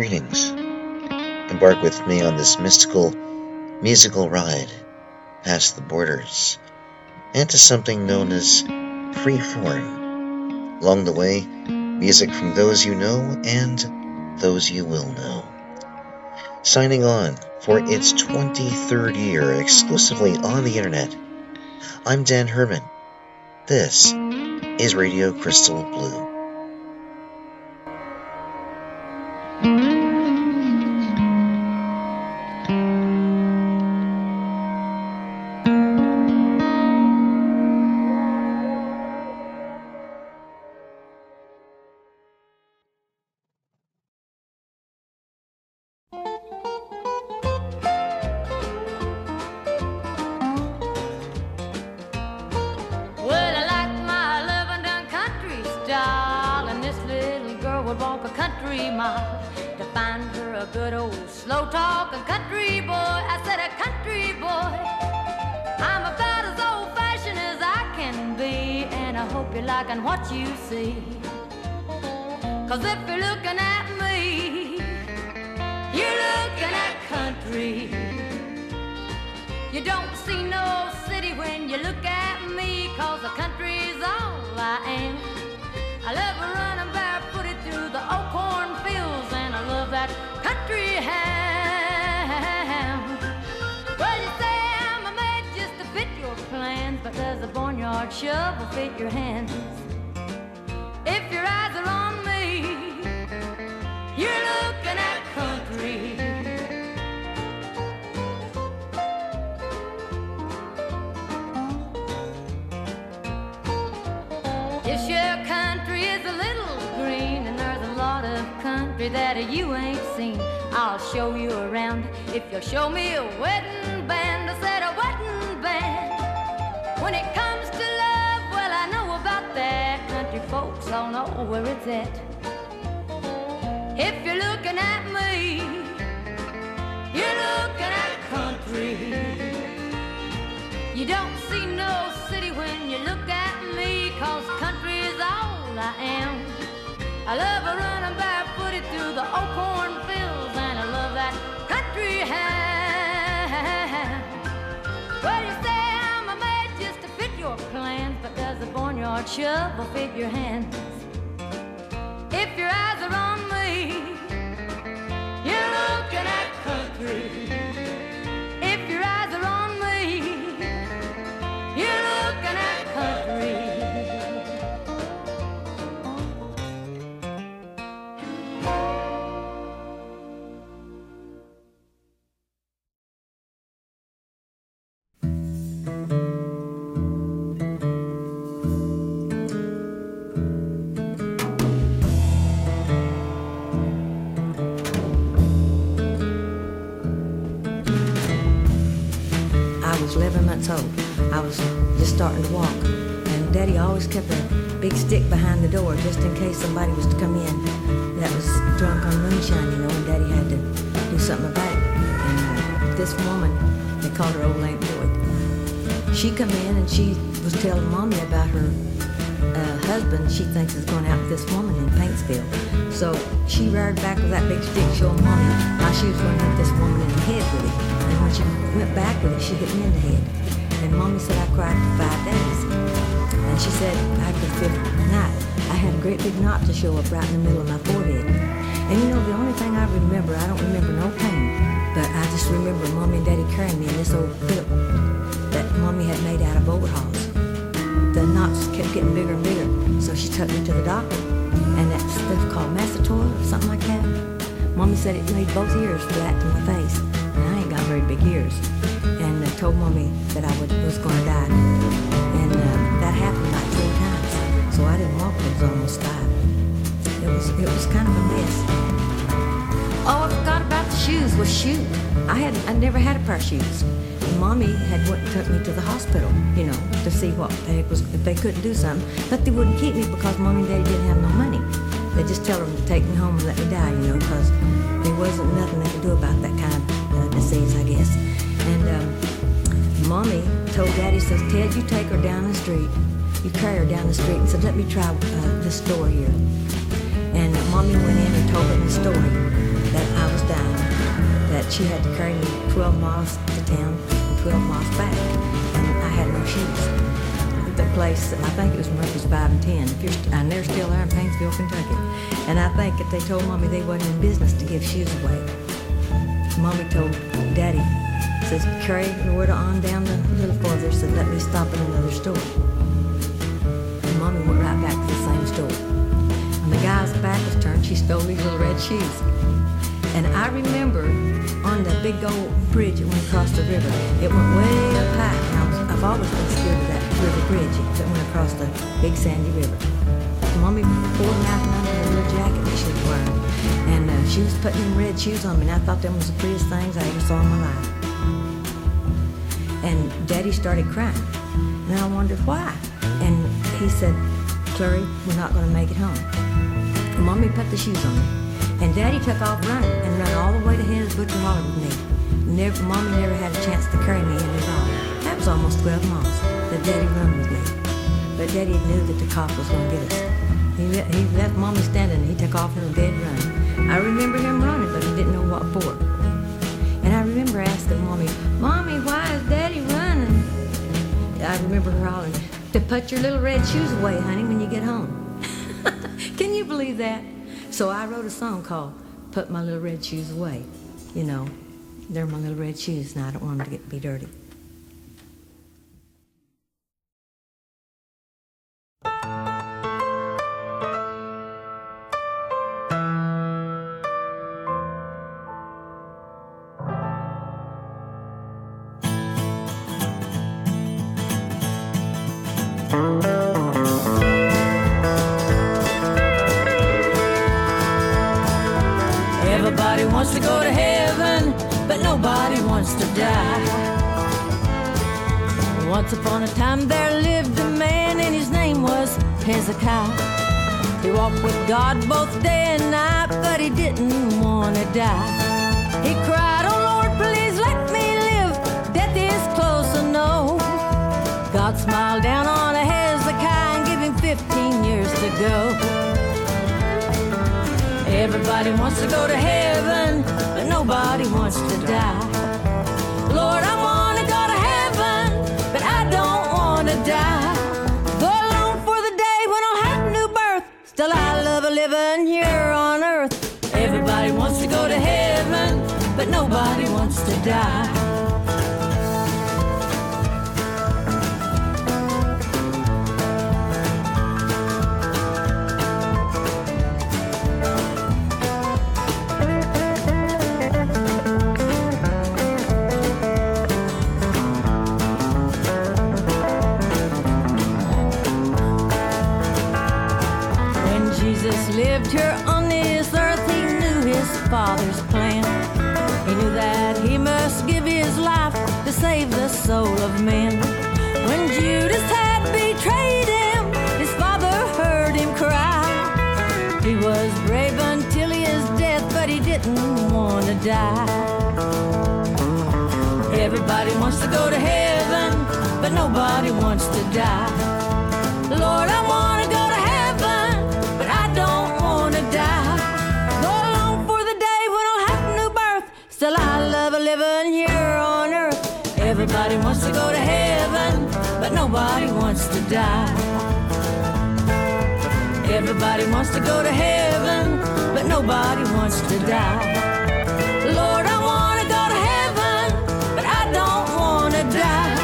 Greetings. Embark with me on this mystical, musical ride past the borders and to something known as freeform. Along the way, music from those you know and those you will know. Signing on for its 23rd year exclusively on the internet, I'm Dan Herman. This is Radio Crystal Blue. Back with that big stick showing mommy how she was going to hit this woman in the head with it. And when she went back with it, she hit me in the head. And mommy said I cried for five days. And she said after the fifth night, I had a great big knot to show up right in the middle of my forehead. And you know, the only thing I remember, I don't remember no pain, but I just remember mommy and daddy carrying me in this old quilt that mommy had made out of overalls. The knots kept getting bigger and bigger, so she took me to the doctor, and that stuff called Masator or something like that. Mommy said it made both ears flat in my face, and I ain't got very big ears. And uh, told mommy that I would, was going to die, and uh, that happened like four times. So I didn't walk till I was almost five. It was it was kind of a mess. Oh, I forgot about the shoes. Well, shoot, I had I never had a pair of shoes mommy had went took me to the hospital, you know, to see what they was if they couldn't do something. But they wouldn't keep me because mommy and daddy didn't have no money. They just tell them to take me home and let me die, you know, because there wasn't nothing they could do about that kind of uh, disease, I guess. And um, mommy told daddy, says, Ted, you take her down the street. You carry her down the street and said, let me try uh, this store here. And mommy went in and told him the story. that I was dying, that she had to carry me 12 miles to town 12 miles back, and I had no shoes. The place, I think it was Murphy's 5 and 10, if and they're still there in Paintsville, Kentucky. And I think that they told Mommy they wasn't in business to give shoes away. Mommy told Daddy, says, carry Loretta on down the little farther, said, let me stop at another store. And Mommy went right back to the same store. When the guy's back was turned, she stole these little red shoes. And I remember on the big old bridge that went across the river, it went way up high. I was, I've always been scared of that river bridge that went across the big sandy river. Mommy pulled them out under her little jacket that she. And uh, she was putting red shoes on me, and I thought them was the prettiest things I ever saw in my life. And Daddy started crying. And I wondered why. And he said, Clary, we're not going to make it home. And Mommy put the shoes on me. And Daddy took off running and ran all the way to his Butcher Holler with me. Never, Mommy never had a chance to carry me in at all. That was almost 12 miles that Daddy run with me. But Daddy knew that the cop was going to get us. He, he left Mommy standing and he took off in a dead run. I remember him running, but he didn't know what for. And I remember asking Mommy, Mommy, why is Daddy running? I remember her hollering, to put your little red shoes away, honey, when you get home. Can you believe that? So I wrote a song called Put My Little Red Shoes Away. You know, they're my little red shoes, and I don't want them to get, be dirty. Everybody wants to go to heaven, but nobody wants to die. Lord, I want to go to heaven, but I don't want to die. Go along for the day when I'll have a new birth. Still, I love living here on earth. Everybody wants to go to heaven, but nobody wants to die. Lived here on this earth, he knew his Father's plan. He knew that he must give his life to save the soul of man. When Judas had betrayed him, his Father heard him cry. He was brave until his death, but he didn't want to die. Everybody wants to go to heaven, but nobody wants to die. Lord, I want Everybody wants to go to heaven, but nobody wants to die. Everybody wants to go to heaven, but nobody wants to die. Lord, I want to go to heaven, but I don't want to die.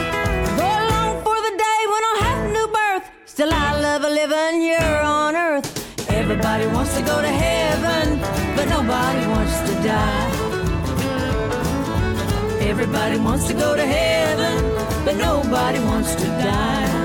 Go along for the day when I'll have a new birth. Still, I love living here on earth. Everybody wants to go to heaven, but nobody wants to die. Everybody wants to go to heaven, but nobody wants to die.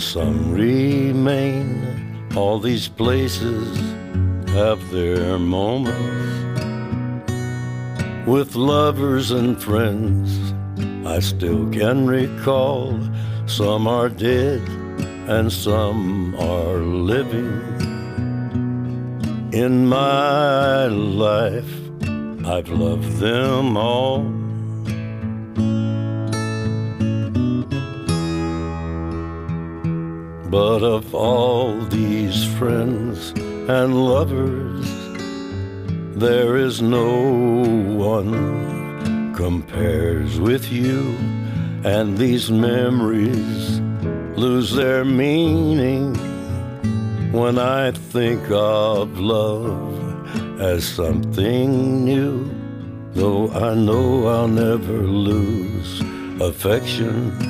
Some remain. All these places have their moments. With lovers and friends, I still can recall. Some are dead and some are living. In my life, I've loved them all. But of all these friends and lovers, there is no one compares with you, and these memories lose their meaning when I think of love as something new. Though I know I'll never lose affection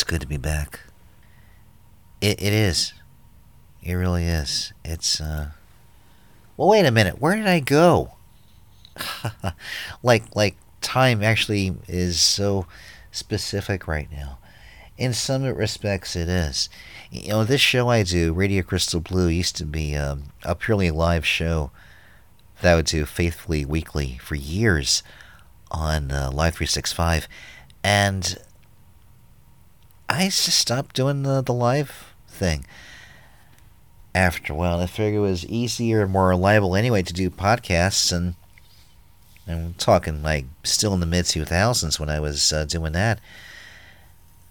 It's good to be back. It it is. It really is. It's uh Well wait a minute, where did I go? like like time actually is so specific right now. In some respects it is. You know, this show I do, Radio Crystal Blue, used to be um, a purely live show that I would do faithfully weekly for years on uh, Live 365. And I just stopped doing the, the live thing. After a while, I figured it was easier and more reliable anyway to do podcasts, and I'm talking like still in the mid 2000s when I was uh, doing that.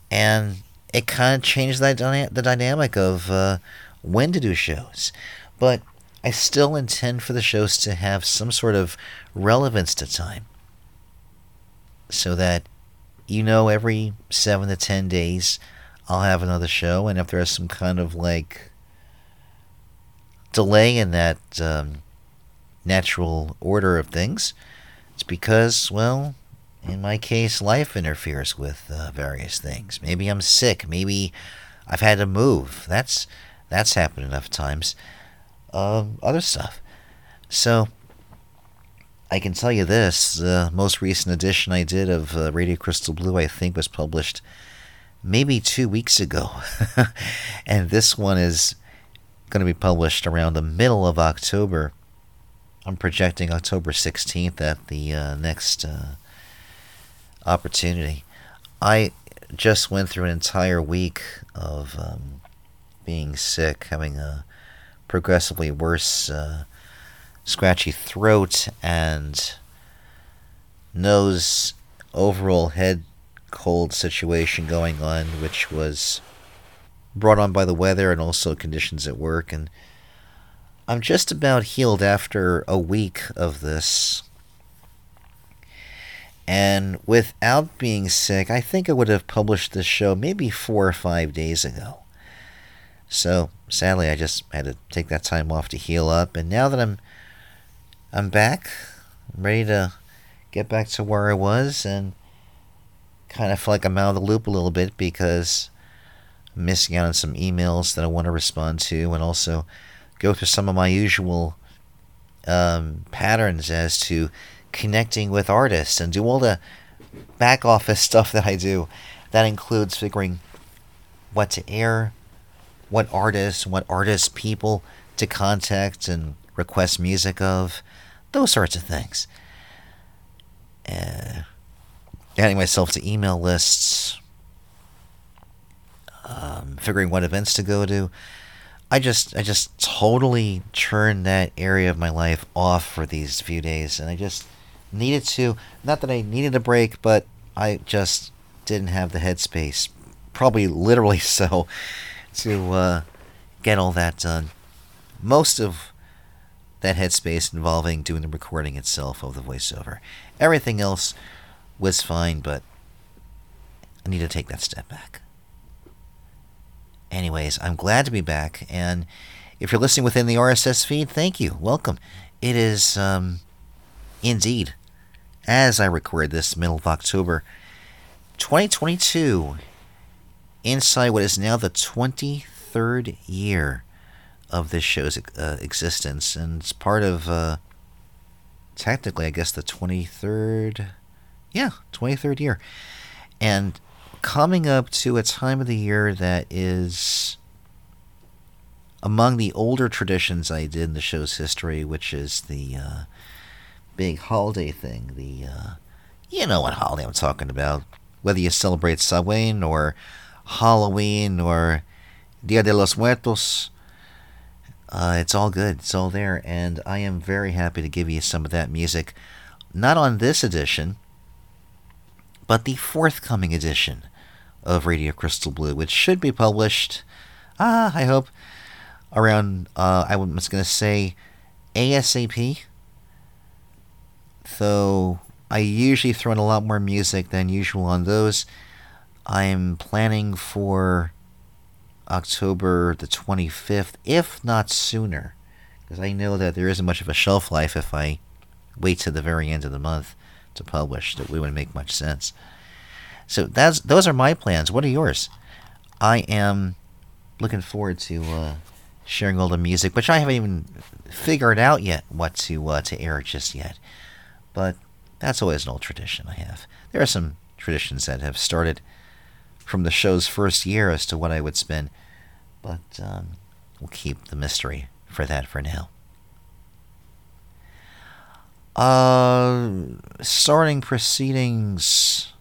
And it kind of changed the, dyna- the dynamic of uh, when to do shows. But I still intend for the shows to have some sort of relevance to time. So that you know every seven to ten days I'll have another show, and if there's some kind of like delay in that um, natural order of things, it's because, well, in my case, life interferes with uh, various things. Maybe I'm sick. Maybe I've had to move. That's that's happened enough times. Um, other stuff. So I can tell you this: the most recent edition I did of uh, Radio Crystal Blue, I think, was published maybe two weeks ago, and this one is going to be published around the middle of October. I'm projecting October 16th at the uh, next uh, opportunity. I just went through an entire week of um, being sick, having a progressively worse uh, scratchy throat and nose, overall head cold situation going on, which was brought on by the weather and also conditions at work. And I'm just about healed after a week of this. And without being sick, I think I would have published this show maybe four or five days ago. So sadly, I just had to take that time off to heal up. And now that I'm I'm back, I'm ready to get back to where I was, and kind of feel like I'm out of the loop a little bit because I'm missing out on some emails that I want to respond to, and also go through some of my usual um, patterns as to connecting with artists and do all the back office stuff that I do. That includes figuring what to air, what artists, what artists people to contact and request music of, those sorts of things. Uh, adding myself to email lists, um, figuring what events to go to. I just I just totally turned that area of my life off for these few days, and I just needed to. Not that I needed a break, but I just didn't have the headspace, probably literally so, to uh, get all that done. Most of that headspace involving doing the recording itself of the voiceover. Everything else was fine, but I need to take that step back. Anyways, I'm glad to be back, and if you're listening within the RSS feed, thank you. Welcome. It is um, indeed, as I record this, middle of October 2022, inside what is now the 23rd year of this show's uh, existence, and it's part of, uh, technically, I guess, the 23rd, yeah, 23rd year. And coming up to a time of the year that is among the older traditions I did in the show's history, which is the uh, big holiday thing. The uh, you know what holiday I'm talking about. Whether you celebrate Samhain or Halloween or Dia de los Muertos, uh, it's all good. It's all there, and I am very happy to give you some of that music. Not on this edition, but the forthcoming edition of Radio Crystal Blue, which should be published, ah, I hope, around, uh, I was going to say ASAP. Though I usually throw in a lot more music than usual on those. I'm planning for October the 25th, if not sooner, because I know that there isn't much of a shelf life if I wait to the very end of the month to publish. That wouldn't make much sense. So that's those are my plans. What are yours? I am looking forward to uh, sharing all the music, which I haven't even figured out yet what to uh, to air just yet. But that's always an old tradition I have. There are some traditions that have started from the show's first year as to what I would spend, but um, we'll keep the mystery for that for now. Uh, starting proceedings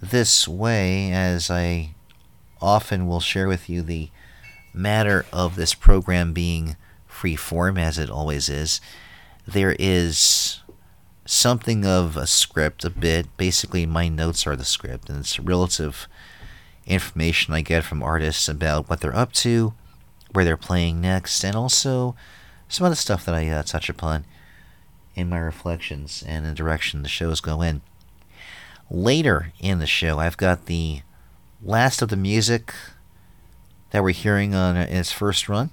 this way, as I often will share with you the matter of this program being free form, as it always is, there is something of a script, a bit. Basically, my notes are the script, and it's relative information I get from artists about what they're up to, where they're playing next, and also some other stuff that I uh, touch upon in my reflections and the direction the shows go in. Later in the show, I've got the last of the music that we're hearing on its first run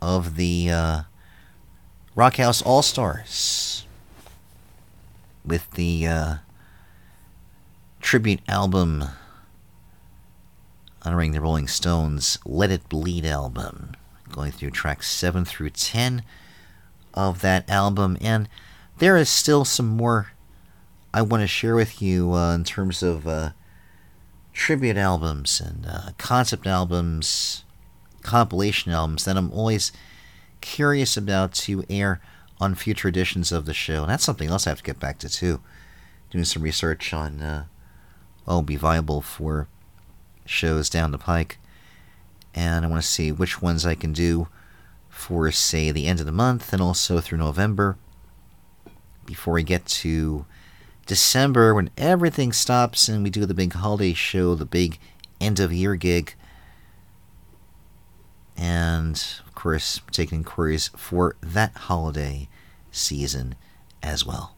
of the uh, Rockhouse All Stars with the uh, tribute album honoring the Rolling Stones Let It Bleed album, going through tracks 7 through 10 of that album. And there is still some more I want to share with you uh, in terms of uh, tribute albums and uh, concept albums, compilation albums that I'm always curious about to air on future editions of the show. And that's something else I have to get back to too. Doing some research on uh, what will be viable for shows down the pike. And I want to see which ones I can do for, say, the end of the month and also through November before we get to December when everything stops and we do the big holiday show, the big end of year gig. And of course, taking inquiries for that holiday season as well.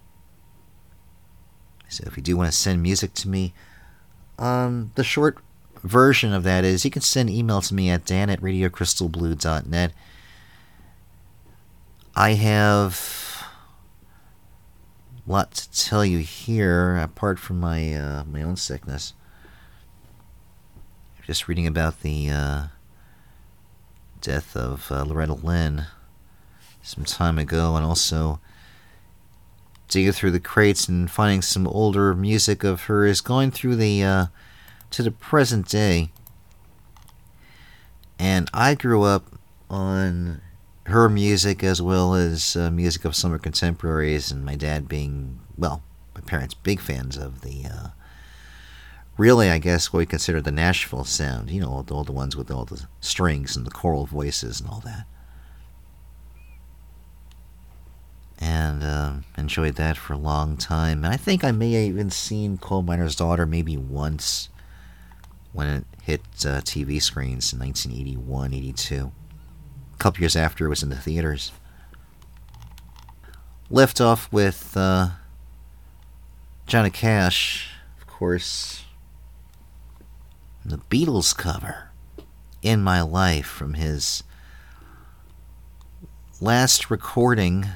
So if you do want to send music to me, um, the short version of that is you can send email to me at dan at radiocrystalblue.net. I have a lot to tell you here, apart from my uh, my own sickness. Just reading about the uh, death of uh, Loretta Lynn some time ago, and also digging through the crates and finding some older music of hers, going through the uh, to the present day. And I grew up on her music as well as uh, music of some of her contemporaries, and my dad being, well, my parents big fans of the, uh, really, I guess, what we consider the Nashville sound. You know, all the, all the ones with all the strings and the choral voices and all that. and uh, enjoyed that for a long time. And I think I may have even seen Coal Miner's Daughter maybe once when it hit uh, TV screens in 1981, 82. A couple years after it was in the theaters. Left off with uh, Johnny Cash, of course, the Beatles cover, In My Life, from his last recording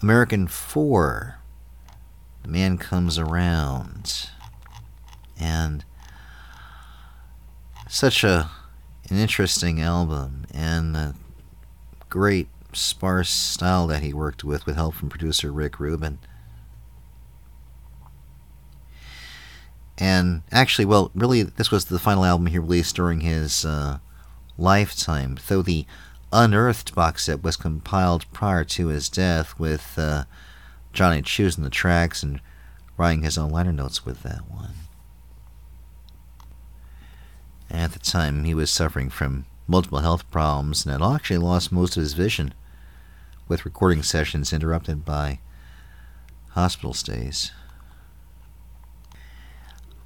American 4, The Man Comes Around. And such a an interesting album and a great sparse style that he worked with with help from producer Rick Rubin. And actually, well, really, this was the final album he released during his uh, lifetime, though the Unearthed box set was compiled prior to his death, with uh, Johnny choosing the tracks and writing his own liner notes with that one. At the time, he was suffering from multiple health problems and had actually lost most of his vision, with recording sessions interrupted by hospital stays.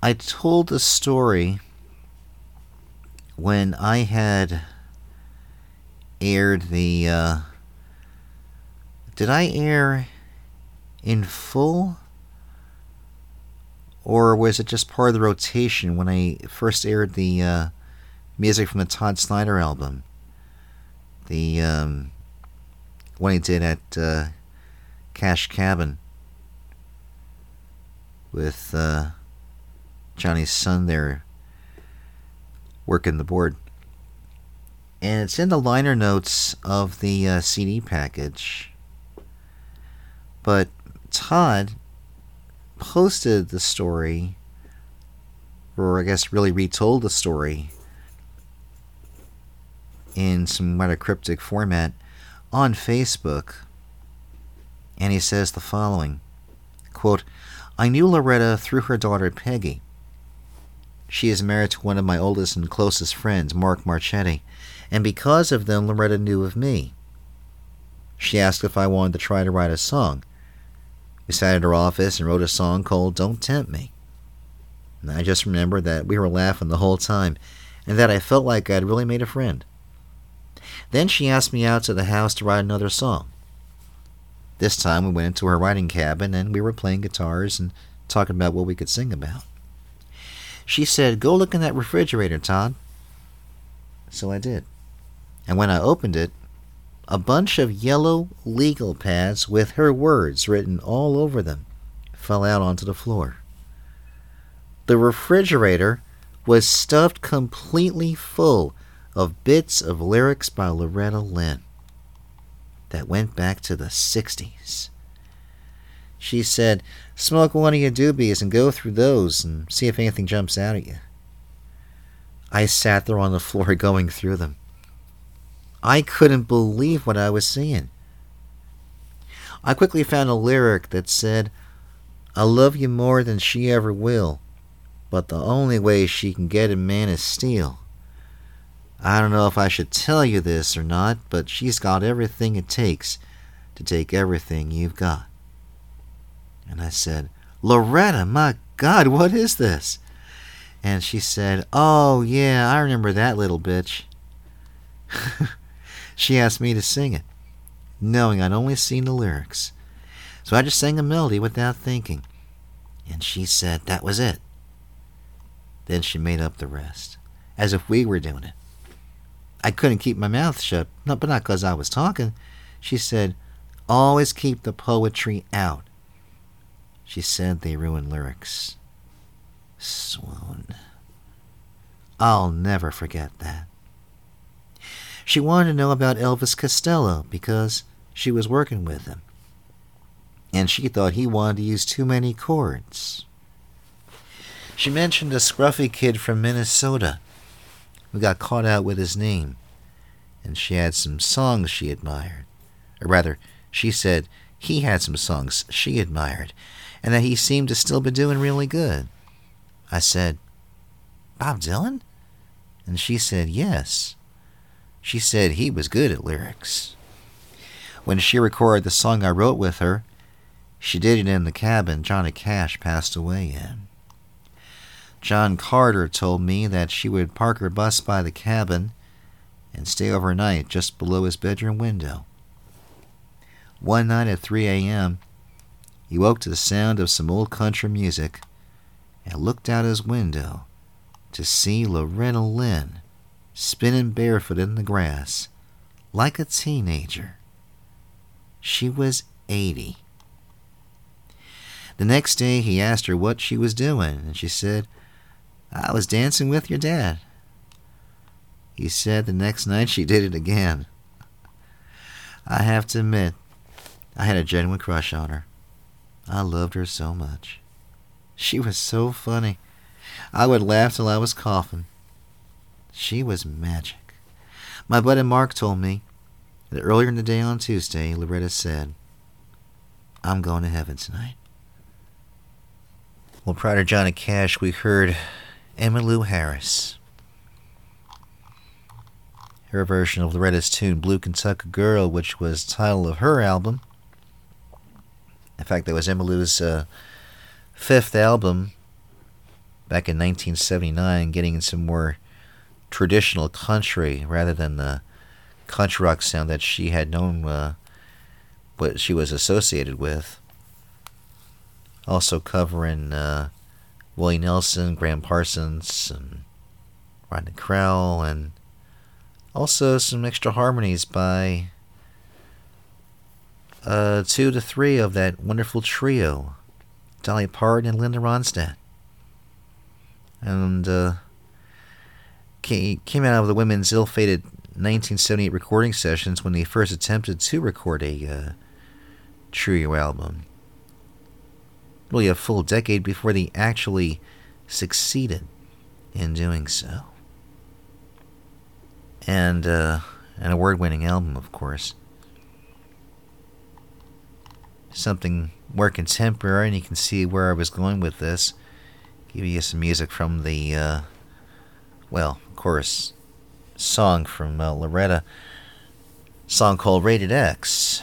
I told the story when I had aired the. Uh, did I air in full? Or was it just part of the rotation when I first aired the uh, music from the Todd Snider album? The um, one he did at uh, Cash Cabin with uh, Johnny's son there working the board and it's in the liner notes of the uh, CD package. But Todd posted the story, or I guess really retold the story in some rather cryptic format on Facebook. And he says the following quote, I knew Loretta through her daughter Peggy. She is married to one of my oldest and closest friends, Mark Marchetti and because of them, Loretta knew of me. She asked if I wanted to try to write a song. We sat at her office and wrote a song called Don't Tempt Me. And I just remember that we were laughing the whole time and that I felt like I'd really made a friend. Then she asked me out to the house to write another song. This time we went into her writing cabin and we were playing guitars and talking about what we could sing about. She said, Go look in that refrigerator, Todd. So I did and when I opened it, a bunch of yellow legal pads with her words written all over them fell out onto the floor. The refrigerator was stuffed completely full of bits of lyrics by Loretta Lynn that went back to the 60s. She said, Smoke one of your doobies and go through those and see if anything jumps out at you. I sat there on the floor going through them. I couldn't believe what I was seeing. I quickly found a lyric that said, I love you more than she ever will, but the only way she can get a man is steal. I don't know if I should tell you this or not, but she's got everything it takes to take everything you've got. And I said, Loretta, my God, what is this? And she said, Oh, yeah, I remember that little bitch. She asked me to sing it, knowing I'd only seen the lyrics. So I just sang a melody without thinking. And she said that was it. Then she made up the rest, as if we were doing it. I couldn't keep my mouth shut, no, but not because I was talking. She said, always keep the poetry out. She said they ruin lyrics. Swoon. I'll never forget that. She wanted to know about Elvis Costello because she was working with him. And she thought he wanted to use too many chords. She mentioned a scruffy kid from Minnesota who got caught out with his name, and she had some songs she admired. Or rather, she said he had some songs she admired, and that he seemed to still be doing really good. I said, Bob Dylan? And she said, yes. She said he was good at lyrics. When she recorded the song I wrote with her, she did it in the cabin Johnny Cash passed away in. John Carter told me that she would park her bus by the cabin and stay overnight just below his bedroom window. One night at 3 a.m., he woke to the sound of some old country music and looked out his window to see Loretta Lynn spinning barefoot in the grass like a teenager. She was 80. The next day he asked her what she was doing, and she said, I was dancing with your dad. He said the next night she did it again. I have to admit, I had a genuine crush on her. I loved her so much. She was so funny. I would laugh till I was coughing. She was magic. My buddy Mark told me that earlier in the day on Tuesday, Loretta said, I'm going to heaven tonight. Well, prior to Johnny Cash, we heard Emmylou Harris. Her version of Loretta's tune Blue Kentucky Girl, which was the title of her album. In fact, that was Emmylou's uh, fifth album back in 1979, getting in some more traditional country rather than the country rock sound that she had known uh, what she was associated with. Also covering uh, Willie Nelson, Gram Parsons, and Rodney Crowell, and also some extra harmonies by uh, two to three of that wonderful trio, Dolly Parton and Linda Ronstadt. And uh, came out of the women's ill-fated 1978 recording sessions when they first attempted to record a uh, trio album. Really, a full decade before they actually succeeded in doing so. And uh, an award-winning album, of course. Something more contemporary, and you can see where I was going with this. Give you some music from the, uh, well, of course, song from uh, Loretta, song called Rated X.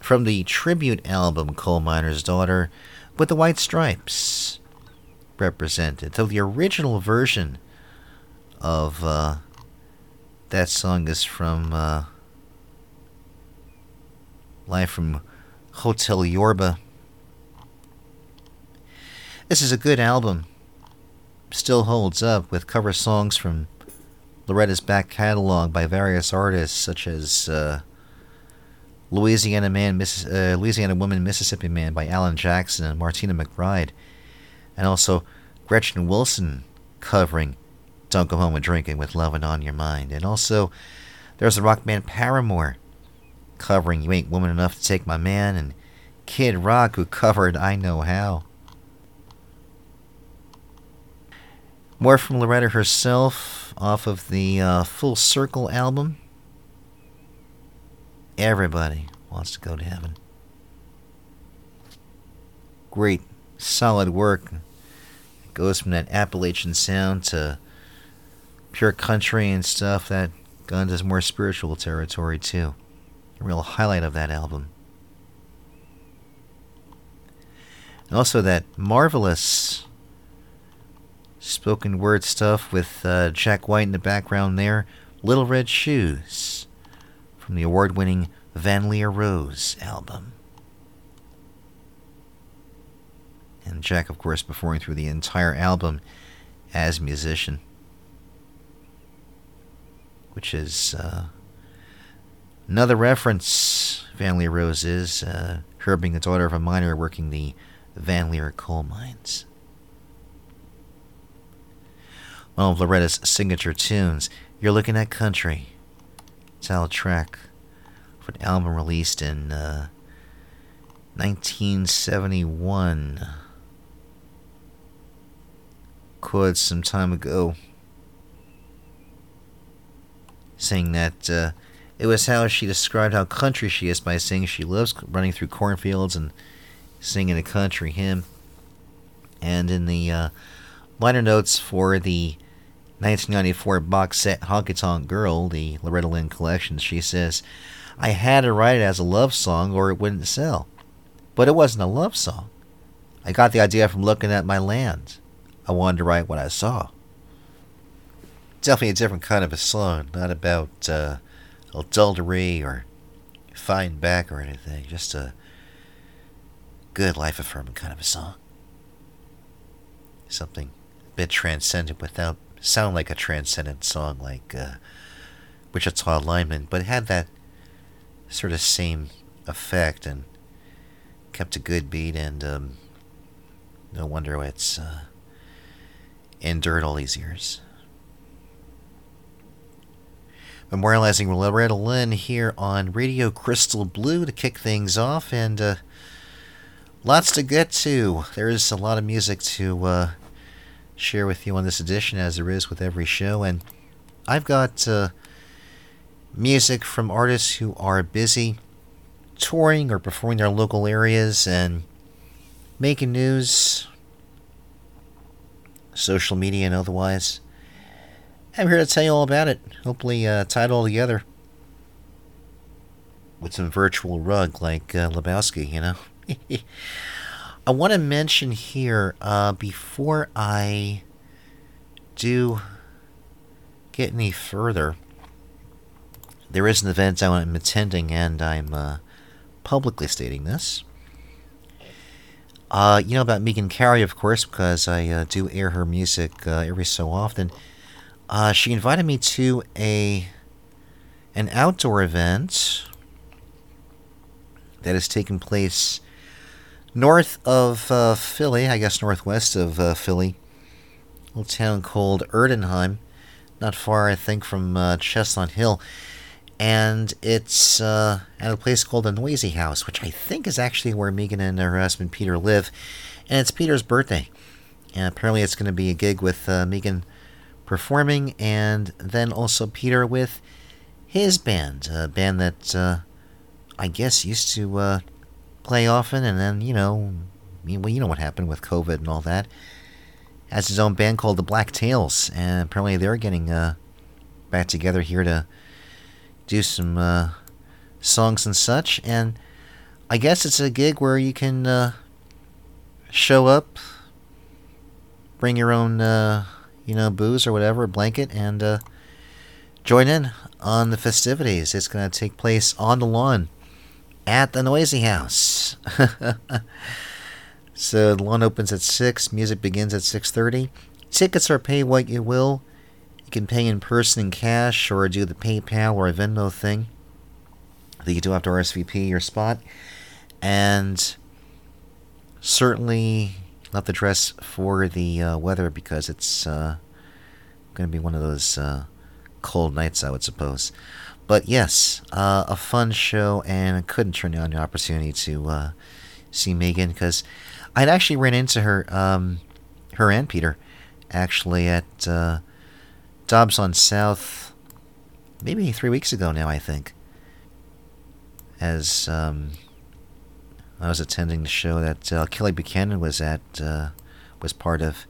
From the tribute album Coal Miner's Daughter with the White Stripes represented. So the original version of uh, that song is from uh, live from Hotel Yorba. This is a good album still holds up with cover songs from Loretta's back catalog by various artists such as uh, Louisiana Man, Miss, uh, Louisiana Woman, Mississippi Man by Alan Jackson and Martina McBride, and also Gretchen Wilson covering "Don't Go Home and Drinking" with "Lovin' on Your Mind," and also there's the rock band Paramore covering "You Ain't Woman Enough to Take My Man," and Kid Rock who covered "I Know How." More from Loretta herself off of the uh, Full Circle album. Everybody wants to go to heaven. Great, solid work. It goes from that Appalachian sound to pure country and stuff. That gun does more spiritual territory too. A real highlight of that album. And also that marvelous spoken word stuff with uh, Jack White in the background there. Little Red Shoes from the award winning Van Leer Rose album. And Jack, of course, performing through the entire album as musician, which is uh, another reference. Van Leer Rose is uh, her being the daughter of a miner working the Van Leer coal mines. One of Loretta's signature tunes, You're Looking at Country. It's a track for an album released in uh, 1971. Quoted some time ago, saying that uh, it was how she described how country she is by saying she loves running through cornfields and singing a country hymn. And in the uh, liner notes for the 1994 box set Honky Tonk Girl, the Loretta Lynn collection, she says, I had to write it as a love song or it wouldn't sell. But it wasn't a love song. I got the idea from looking at my land. I wanted to write what I saw. Definitely a different kind of a song, not about uh, adultery or fighting back or anything. Just a good life affirming kind of a song. Something a bit transcendent without sound like a transcendent song like uh, Wichita Lineman, but it had that sort of same effect and kept a good beat, and um, no wonder it's uh, endured all these years. Memorializing Loretta Lynn here on Radio Crystal Blue to kick things off, and uh, lots to get to. There is a lot of music to uh, share with you on this edition, as there is with every show. And I've got uh, music from artists who are busy touring or performing their local areas and making news, social media and otherwise. I'm here to tell you all about it. Hopefully, uh, tie it all together with some virtual rug like uh, Lebowski, you know. I want to mention here uh, before I do get any further, there is an event I'm attending, and I'm uh, publicly stating this. Uh, you know about Megan Carey, of course, because I uh, do air her music uh, every so often. Uh, she invited me to a an outdoor event that is taking place north of uh, Philly, I guess northwest of uh, Philly, a little town called Erdenheim, not far, I think, from uh, Chestnut Hill. And it's uh, at a place called the Noisy House, which I think is actually where Megan and her husband Peter live. And it's Peter's birthday. And apparently it's going to be a gig with uh, Megan performing, and then also Peter with his band, a band that uh, I guess used to play often, and then you know, well, you know what happened with COVID and all that. Has his own band called the Black Tails, and apparently they're getting uh, back together here to do some uh, songs and such. And I guess it's a gig where you can uh, show up, bring your own, uh, you know, booze or whatever, blanket, and uh, join in on the festivities. It's going to take place on the lawn at the Noisy House. so the lawn opens at 6, music begins at 6.30. Tickets are pay what you will. You can pay in person in cash or do the PayPal or a Venmo thing. You do have to RSVP your spot. And certainly not the dress for the uh, weather because it's uh, going to be one of those uh, cold nights, I would suppose. But yes, uh, a fun show, and I couldn't turn down the opportunity to uh, see Megan because I'd actually ran into her, um, her and Peter, actually at uh, Dobbs on South, maybe three weeks ago now, I think. As um, I was attending the show that uh, Kelly Buchanan was at, uh, was part of,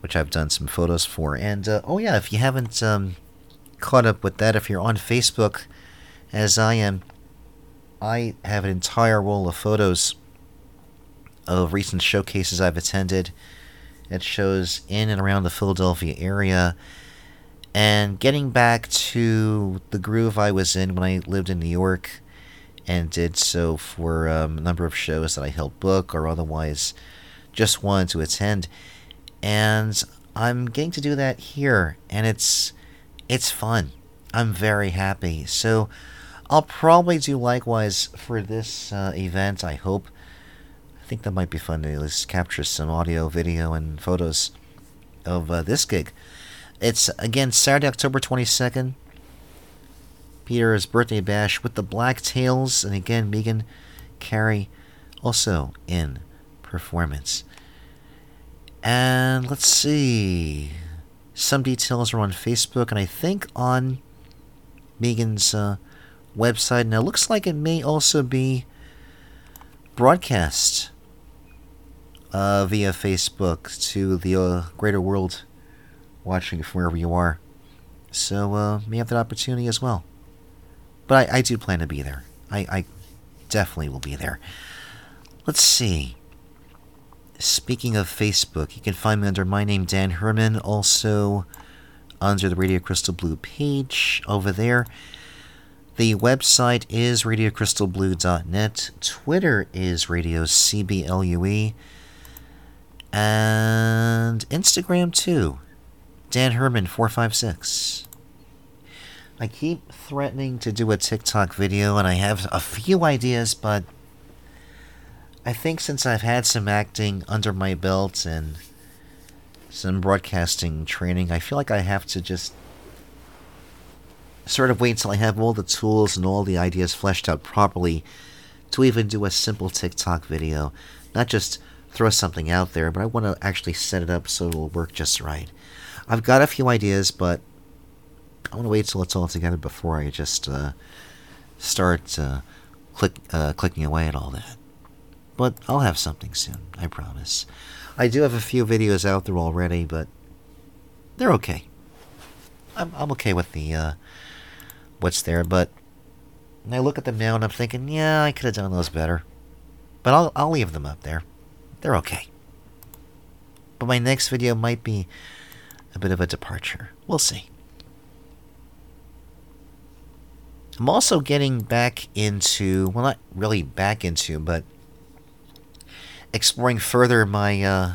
which I've done some photos for. And uh, oh yeah, if you haven't um, caught up with that, if you're on Facebook, as I am, I have an entire roll of photos of recent showcases I've attended. It shows in and around the Philadelphia area. And getting back to the groove I was in when I lived in New York and did so for um, a number of shows that I helped book or otherwise just wanted to attend. And I'm getting to do that here, and it's it's fun. I'm very happy. So I'll probably do likewise for this uh, event. I hope. I think that might be fun to just capture some audio, video, and photos of uh, this gig. It's again Saturday, October 22nd. Peter's birthday bash with the Black Tails, and again Megan Carey also in performance. And let's see. Some details are on Facebook and I think on Megan's uh, website. Now, it looks like it may also be broadcast uh, via Facebook to the uh, greater world watching from wherever you are. So, uh, may have that opportunity as well. But I, I do plan to be there. I, I definitely will be there. Let's see. Speaking of Facebook, you can find me under my name, Dan Herman, also under the Radio Crystal Blue page over there. The website is radiocrystalblue.net. Twitter is Radio CBLUE. And Instagram too. Dan Herman 456. I keep threatening to do a TikTok video, and I have a few ideas, but I think since I've had some acting under my belt and some broadcasting training, I feel like I have to just sort of wait until I have all the tools and all the ideas fleshed out properly to even do a simple TikTok video. Not just throw something out there, but I want to actually set it up so it'll work just right. I've got a few ideas, but I want to wait till it's all together before I just uh, start uh, click uh, clicking away at all that. But I'll have something soon, I promise. I do have a few videos out there already, but they're okay. I'm I'm okay with the uh, what's there, but I look at them now and I'm thinking, yeah, I could have done those better. But I'll I'll leave them up there. They're okay. But my next video might be a bit of a departure. We'll see. I'm also getting back into, well, not really back into, but exploring further my uh,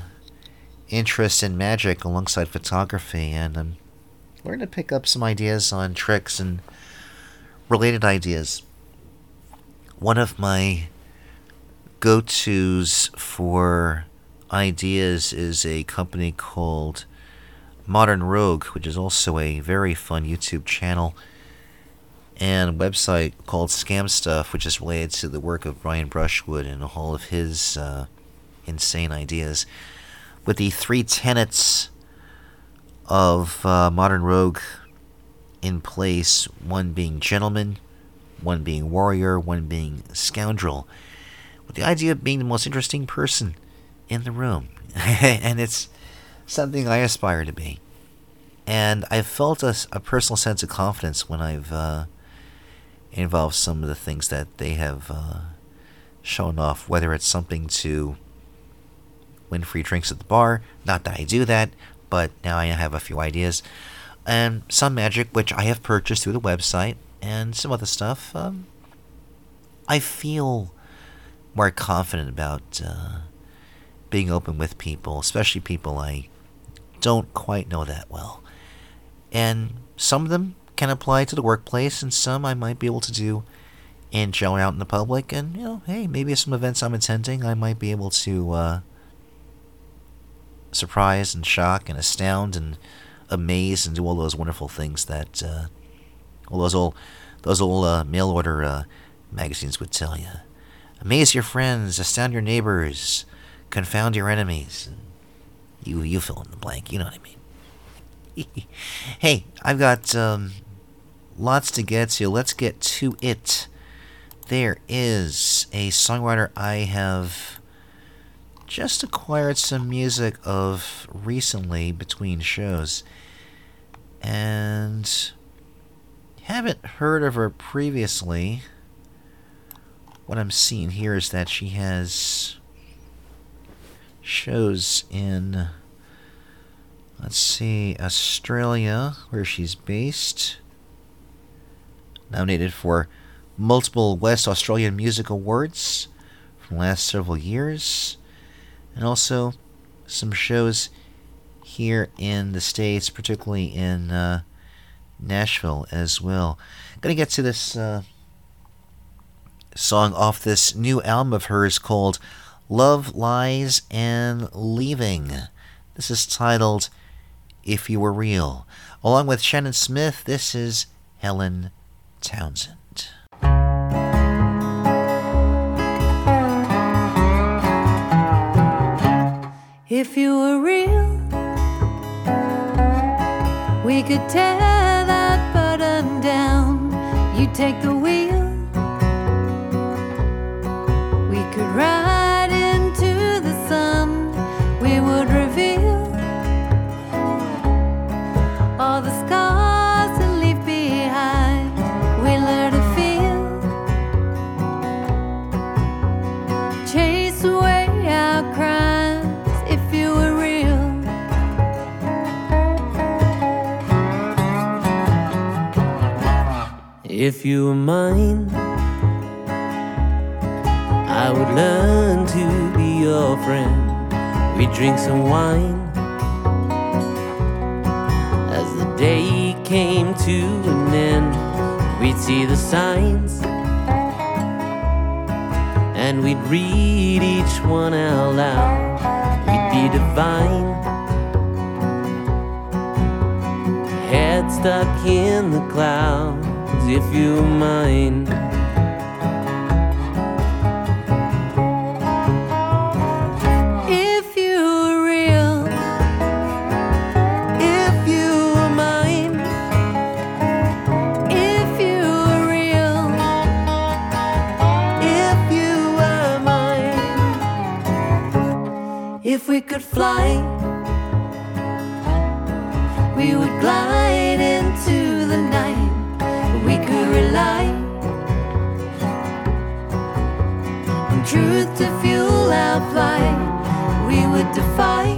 interest in magic alongside photography, and I'm learning to pick up some ideas on tricks and related ideas. One of my go tos for ideas is a company called Modern Rogue, which is also a very fun YouTube channel and website called Scam School, which is related to the work of Brian Brushwood and all of his uh, insane ideas. With the three tenets of uh, Modern Rogue in place one being gentleman, one being warrior, one being scoundrel. With the idea of being the most interesting person in the room. and it's something I aspire to be. And I've felt a, a personal sense of confidence when I've uh, involves some of the things that they have uh, shown off, whether it's something to win free drinks at the bar. Not that I do that, but now I have a few ideas. And some magic, which I have purchased through the website, and some other stuff. Um, I feel more confident about uh, being open with people, especially people I don't quite know that well. And some of them can apply to the workplace, and some I might be able to do in showing out in the public. And you know, hey, maybe some events I'm attending, I might be able to uh, surprise and shock and astound and amaze and do all those wonderful things that uh, all those old those old uh, mail order uh, magazines would tell you. Amaze your friends, astound your neighbors, confound your enemies. You you fill in the blank. You know what I mean. hey, I've got um, lots to get to. Let's get to it. There is a songwriter I have just acquired some music of recently between shows. And haven't heard of her previously. What I'm seeing here is that she has shows in let's see Australia where she's based nominated for multiple West Australian Music Awards from the last several years. And also some shows here in the States, particularly in uh, Nashville as well. Gonna get to this uh, song off this new album of hers called Love, Lies, and Leaving. This is titled If You Were Real. Along with Shannon Smith, this is Helen Townsend. If you were real, we could tear that button down. You take the wheel, we could ride If you were mine, I would learn to be your friend. We'd drink some wine as the day came to an end. We'd see the signs and we'd read each one out loud. We'd be divine. Head stuck in the clouds if you mine. If you were real, if you were mine, if you were real, if you were mine, if we could fly, truth to fuel our flight. We would defy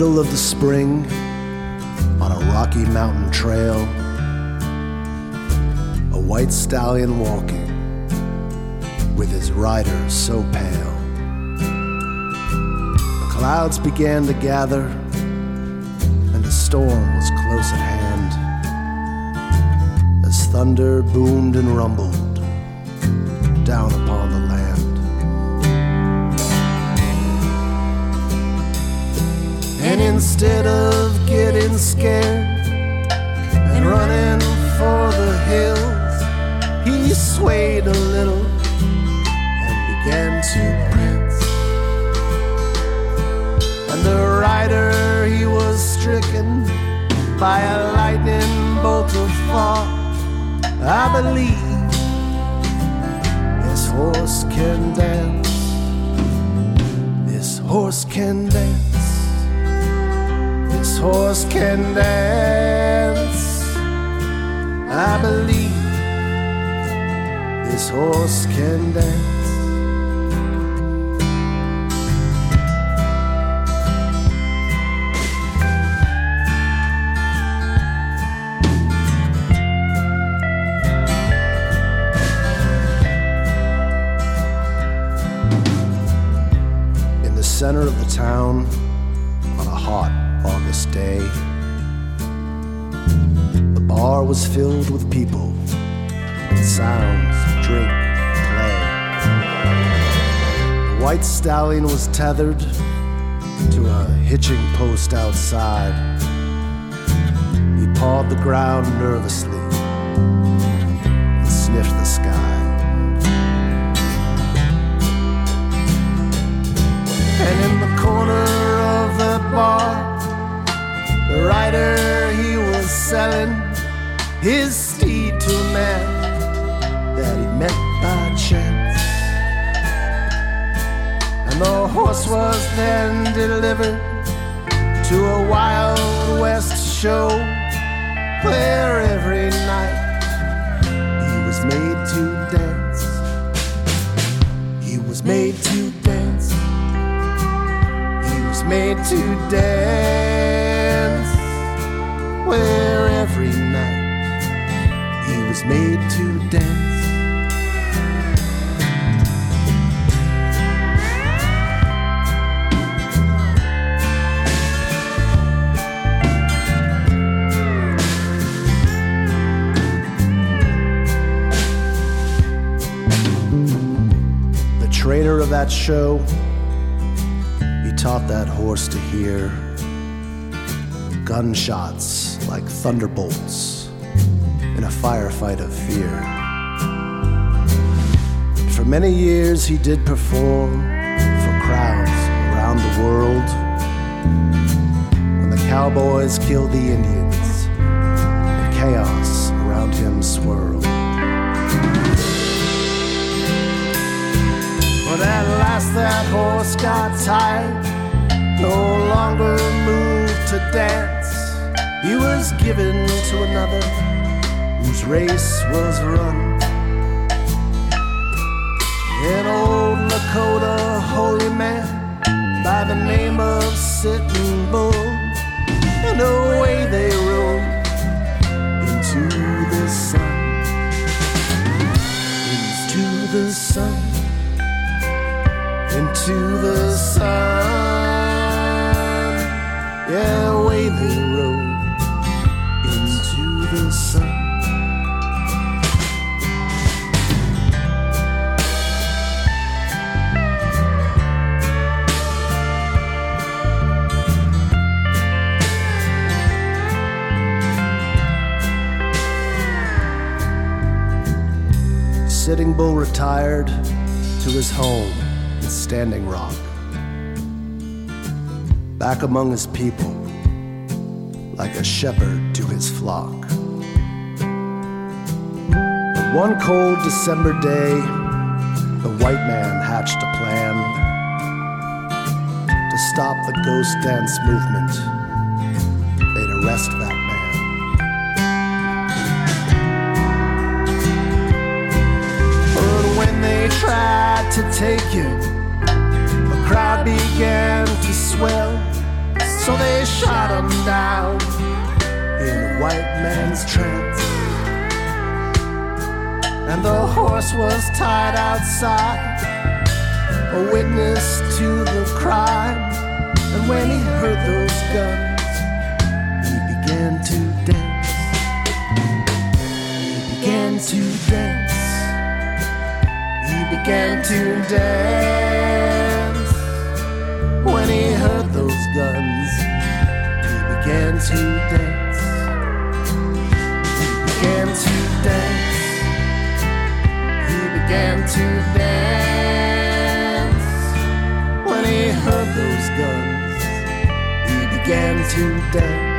middle of the spring, on a rocky mountain trail, a white stallion walking with his rider so pale. The clouds began to gather, and the storm was close at hand as thunder boomed and rumbled down upon And instead of getting scared and running for the hills, he swayed a little and began to prance. And the rider, he was stricken by a lightning bolt of thought. I believe this horse can dance. This horse can dance. Horse can dance. I believe this horse can dance. In the center of the town, bar was filled with people sounds drink play. The white stallion was tethered to a hitching post outside. He pawed the ground nervously his steed to a man that he met by chance. And the horse was then delivered to a Wild West show where every night he was made to dance. He was made to dance. He was made to dance that show, he taught that horse to hear gunshots like thunderbolts in a firefight of fear. For many years, he did perform for crowds around the world. When the cowboys killed the Indians, and chaos around him swirled. But at last that horse got tired, no longer moved to dance. He was given to another whose race was run. An old Lakota holy man by the name of Sitting Bull, and away they rode into the sun, into the sun into the sun. Yeah, away they rode into the sun. Sitting Bull retired to his home Standing Rock. Back among his people, like a shepherd to his flock. But one cold December day, the white man hatched a plan to stop the ghost dance movement. They'd arrest that man. But when they tried to take him, crowd began to swell. So they shot him down in a white man's trance. And the horse was tied outside, a witness to the crime. And when he heard those guns, he began to dance. He began to dance. He began to dance. Began to dance. He began to dance. He began to dance. When he heard those guns, he began to dance.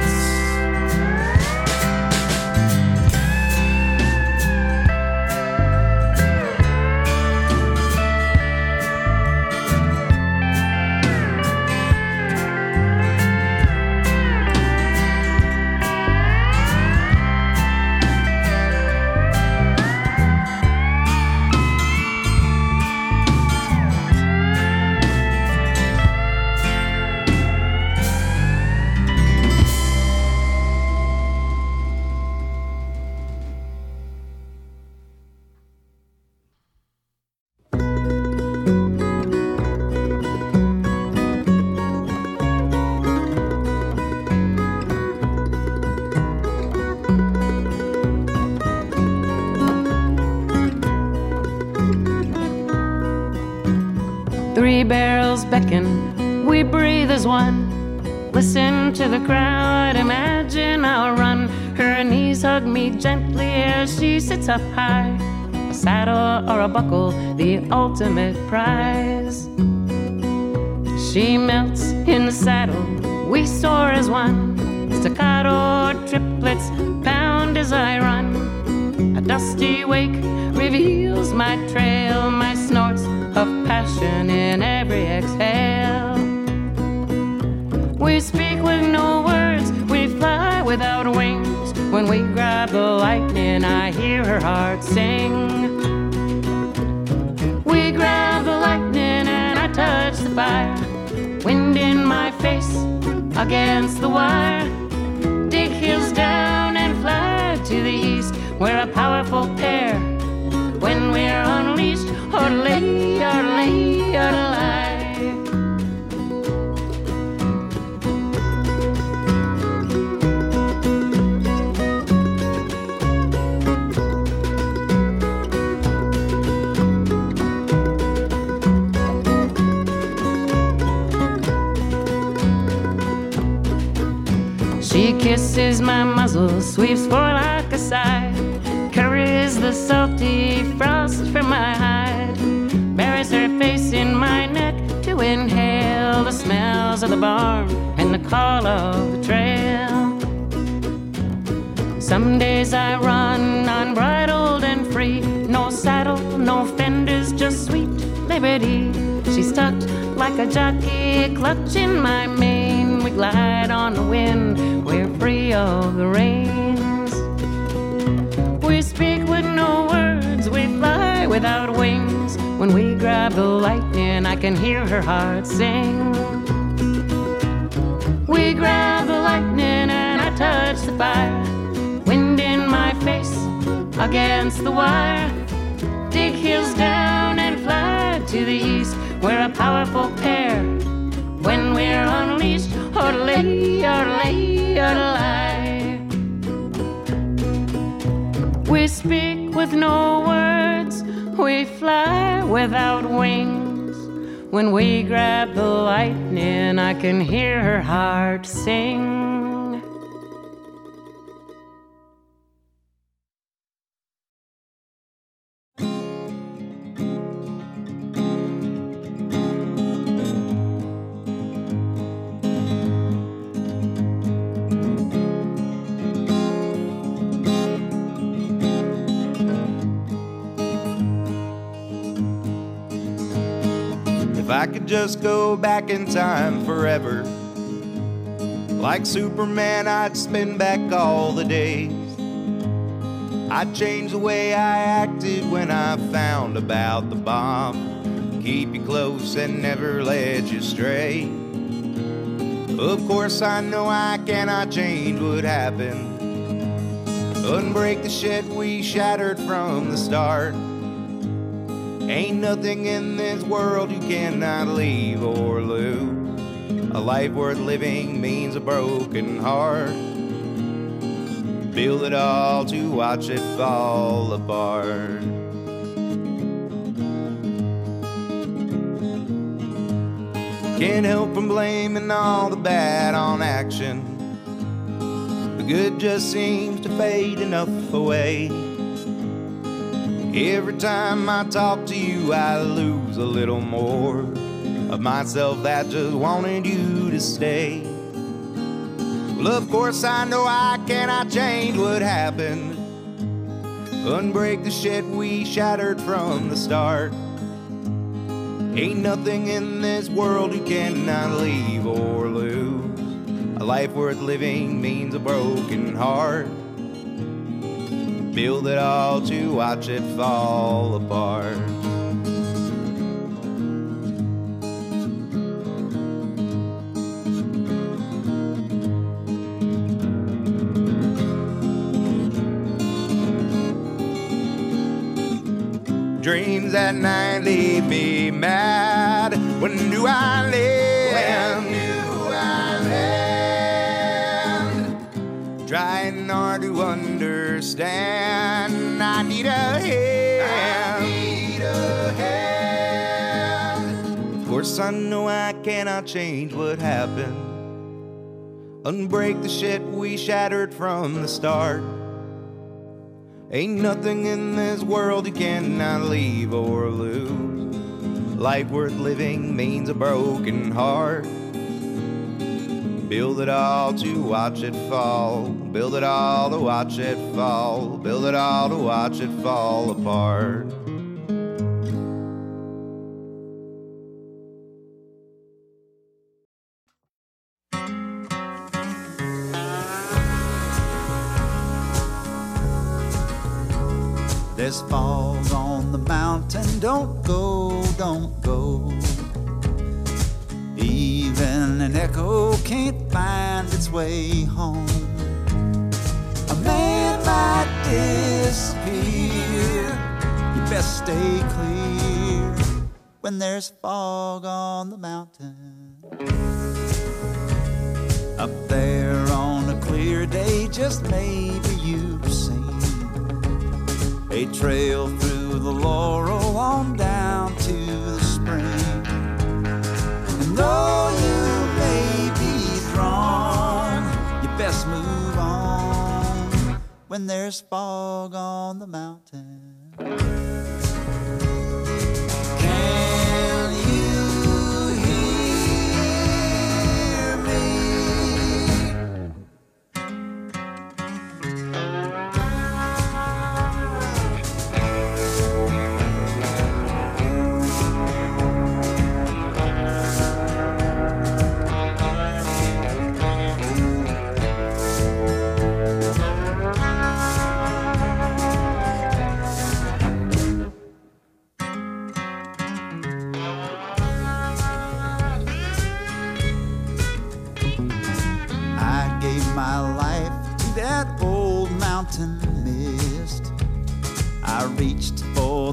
Gently as she sits up high. A saddle or a buckle, the ultimate prize. She melts in the saddle, we soar as one. Staccato triplets pound as I run. A dusty wake reveals my trail, my snorts of passion in every exhale. We speak with no words, we fly without lightning, I hear her heart sing. We grab the lightning and I touch the fire. Wind in my face against the wire. My muzzle, sweeps for like a sigh, carries the salty frost from my hide, buries her face in my neck to inhale the smells of the barn and the call of the trail. Some days I run unbridled and free, no saddle, no fenders, just sweet liberty. She's tucked like a jockey, clutching my mane. We glide on the wind, of the rains. We speak with no words, we fly without wings. When we grab the lightning, I can hear her heart sing. We grab the lightning and I touch the fire. Wind in my face against the wire. Dig heels down and fly to the east. We're a powerful pair. When we're unleashed, or lay, or We speak with no words, we fly without wings. When we grab the lightning, I can hear her heart sing. Just go back in time forever, like Superman, I'd spin back all the days. I'd change the way I acted when I found about the bomb. Keep you close and never let you stray. Of course, I know I cannot change what happened. Unbreak the shit we shattered from the start. Ain't nothing in this world you cannot leave or lose. A life worth living means a broken heart. Build it all to watch it fall apart. Can't help from blaming all the bad on action. The good just seems to fade enough away. Every time I talk to you, I lose a little more of myself that just wanted you to stay. Well, of course, I know I cannot change what happened. Unbreak the shit we shattered from the start. Ain't nothing in this world you cannot leave or lose. A life worth living means a broken heart. Build it all to watch it fall apart. Dreams at night leave me mad. When do I land? Trying hard to understand. I need a hand. I need a hand. Of course, I know I cannot change what happened. Unbreak the shit we shattered from the start. Ain't nothing in this world you cannot leave or lose. Life worth living means a broken heart. Build it all to watch it fall. Build it all to watch it fall. Build it all to watch it fall apart. There's fog on the mountain. Don't go, don't go. Can't find its way home. A man might disappear. You best stay clear when there's fog on the mountain. Up there on a clear day, just maybe you've seen a trail through the laurel on down to the spring. And though you when there's fog on the mountain.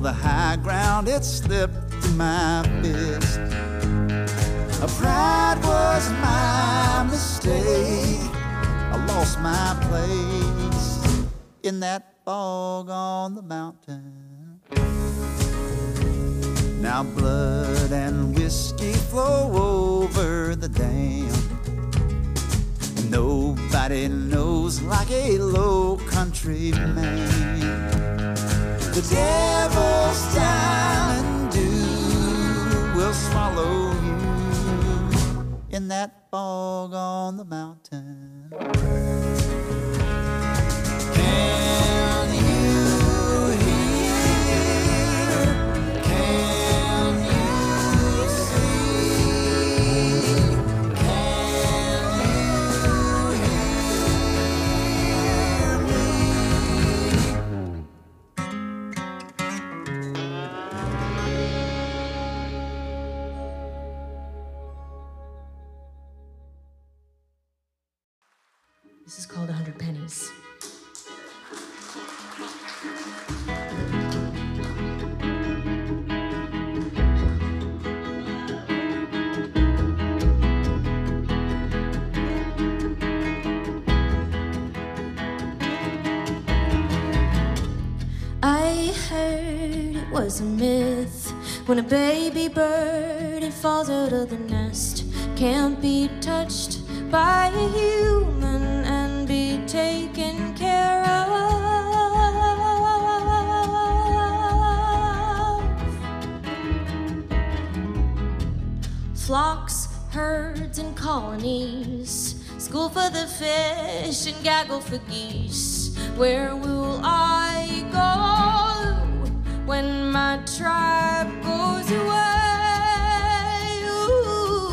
The high ground, it slipped through my fist. A pride was my mistake. I lost my place in that fog on the mountain. Now blood and whiskey flow over the dam. Nobody knows like a low country man. The devil's diamond dew will swallow you in that fog on the mountain. Can baby bird it falls out of the nest can't be touched by a human and be taken care of. Flocks, herds, and colonies, school for the fish and gaggle for geese. Where will I go when my tribe goes away? Ooh.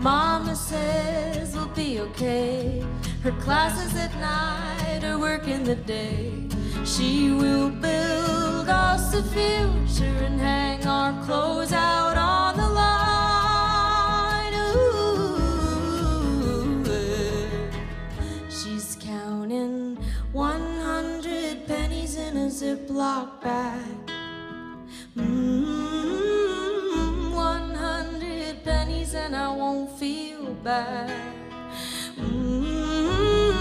Mama says we'll be okay. Her classes at night, her work in the day. She will build us a future and hang our clothes out on the line. Pennies in a Ziploc bag. Mm, 100 pennies and I won't feel bad. Mm,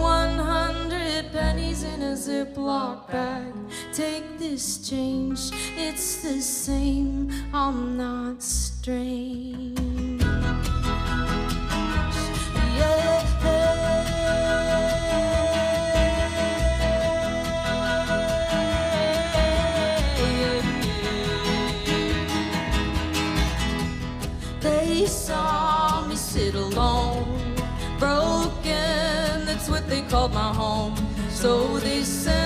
100 pennies in a Ziploc bag. Take this change, it's the same. I'm not strange. They called my home. So they sent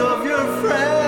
of your friends?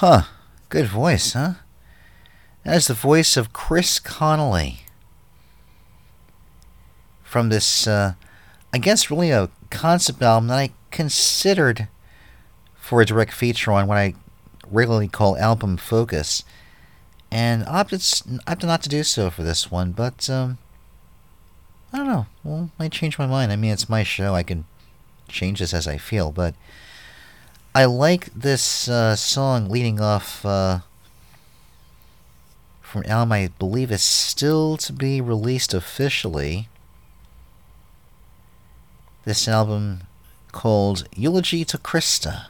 Huh. Good voice, huh? That is the voice of Chris Connelly. From this, uh, I guess, really a concept album that I considered for a direct feature on what I regularly call album focus. And opted, opted not to do so for this one, but, um, I don't know. Well, might change my mind. I mean, it's my show. I can change this as I feel, but I like this uh, song leading off uh, from an album I believe is still to be released officially. This album called Eulogy to Christa,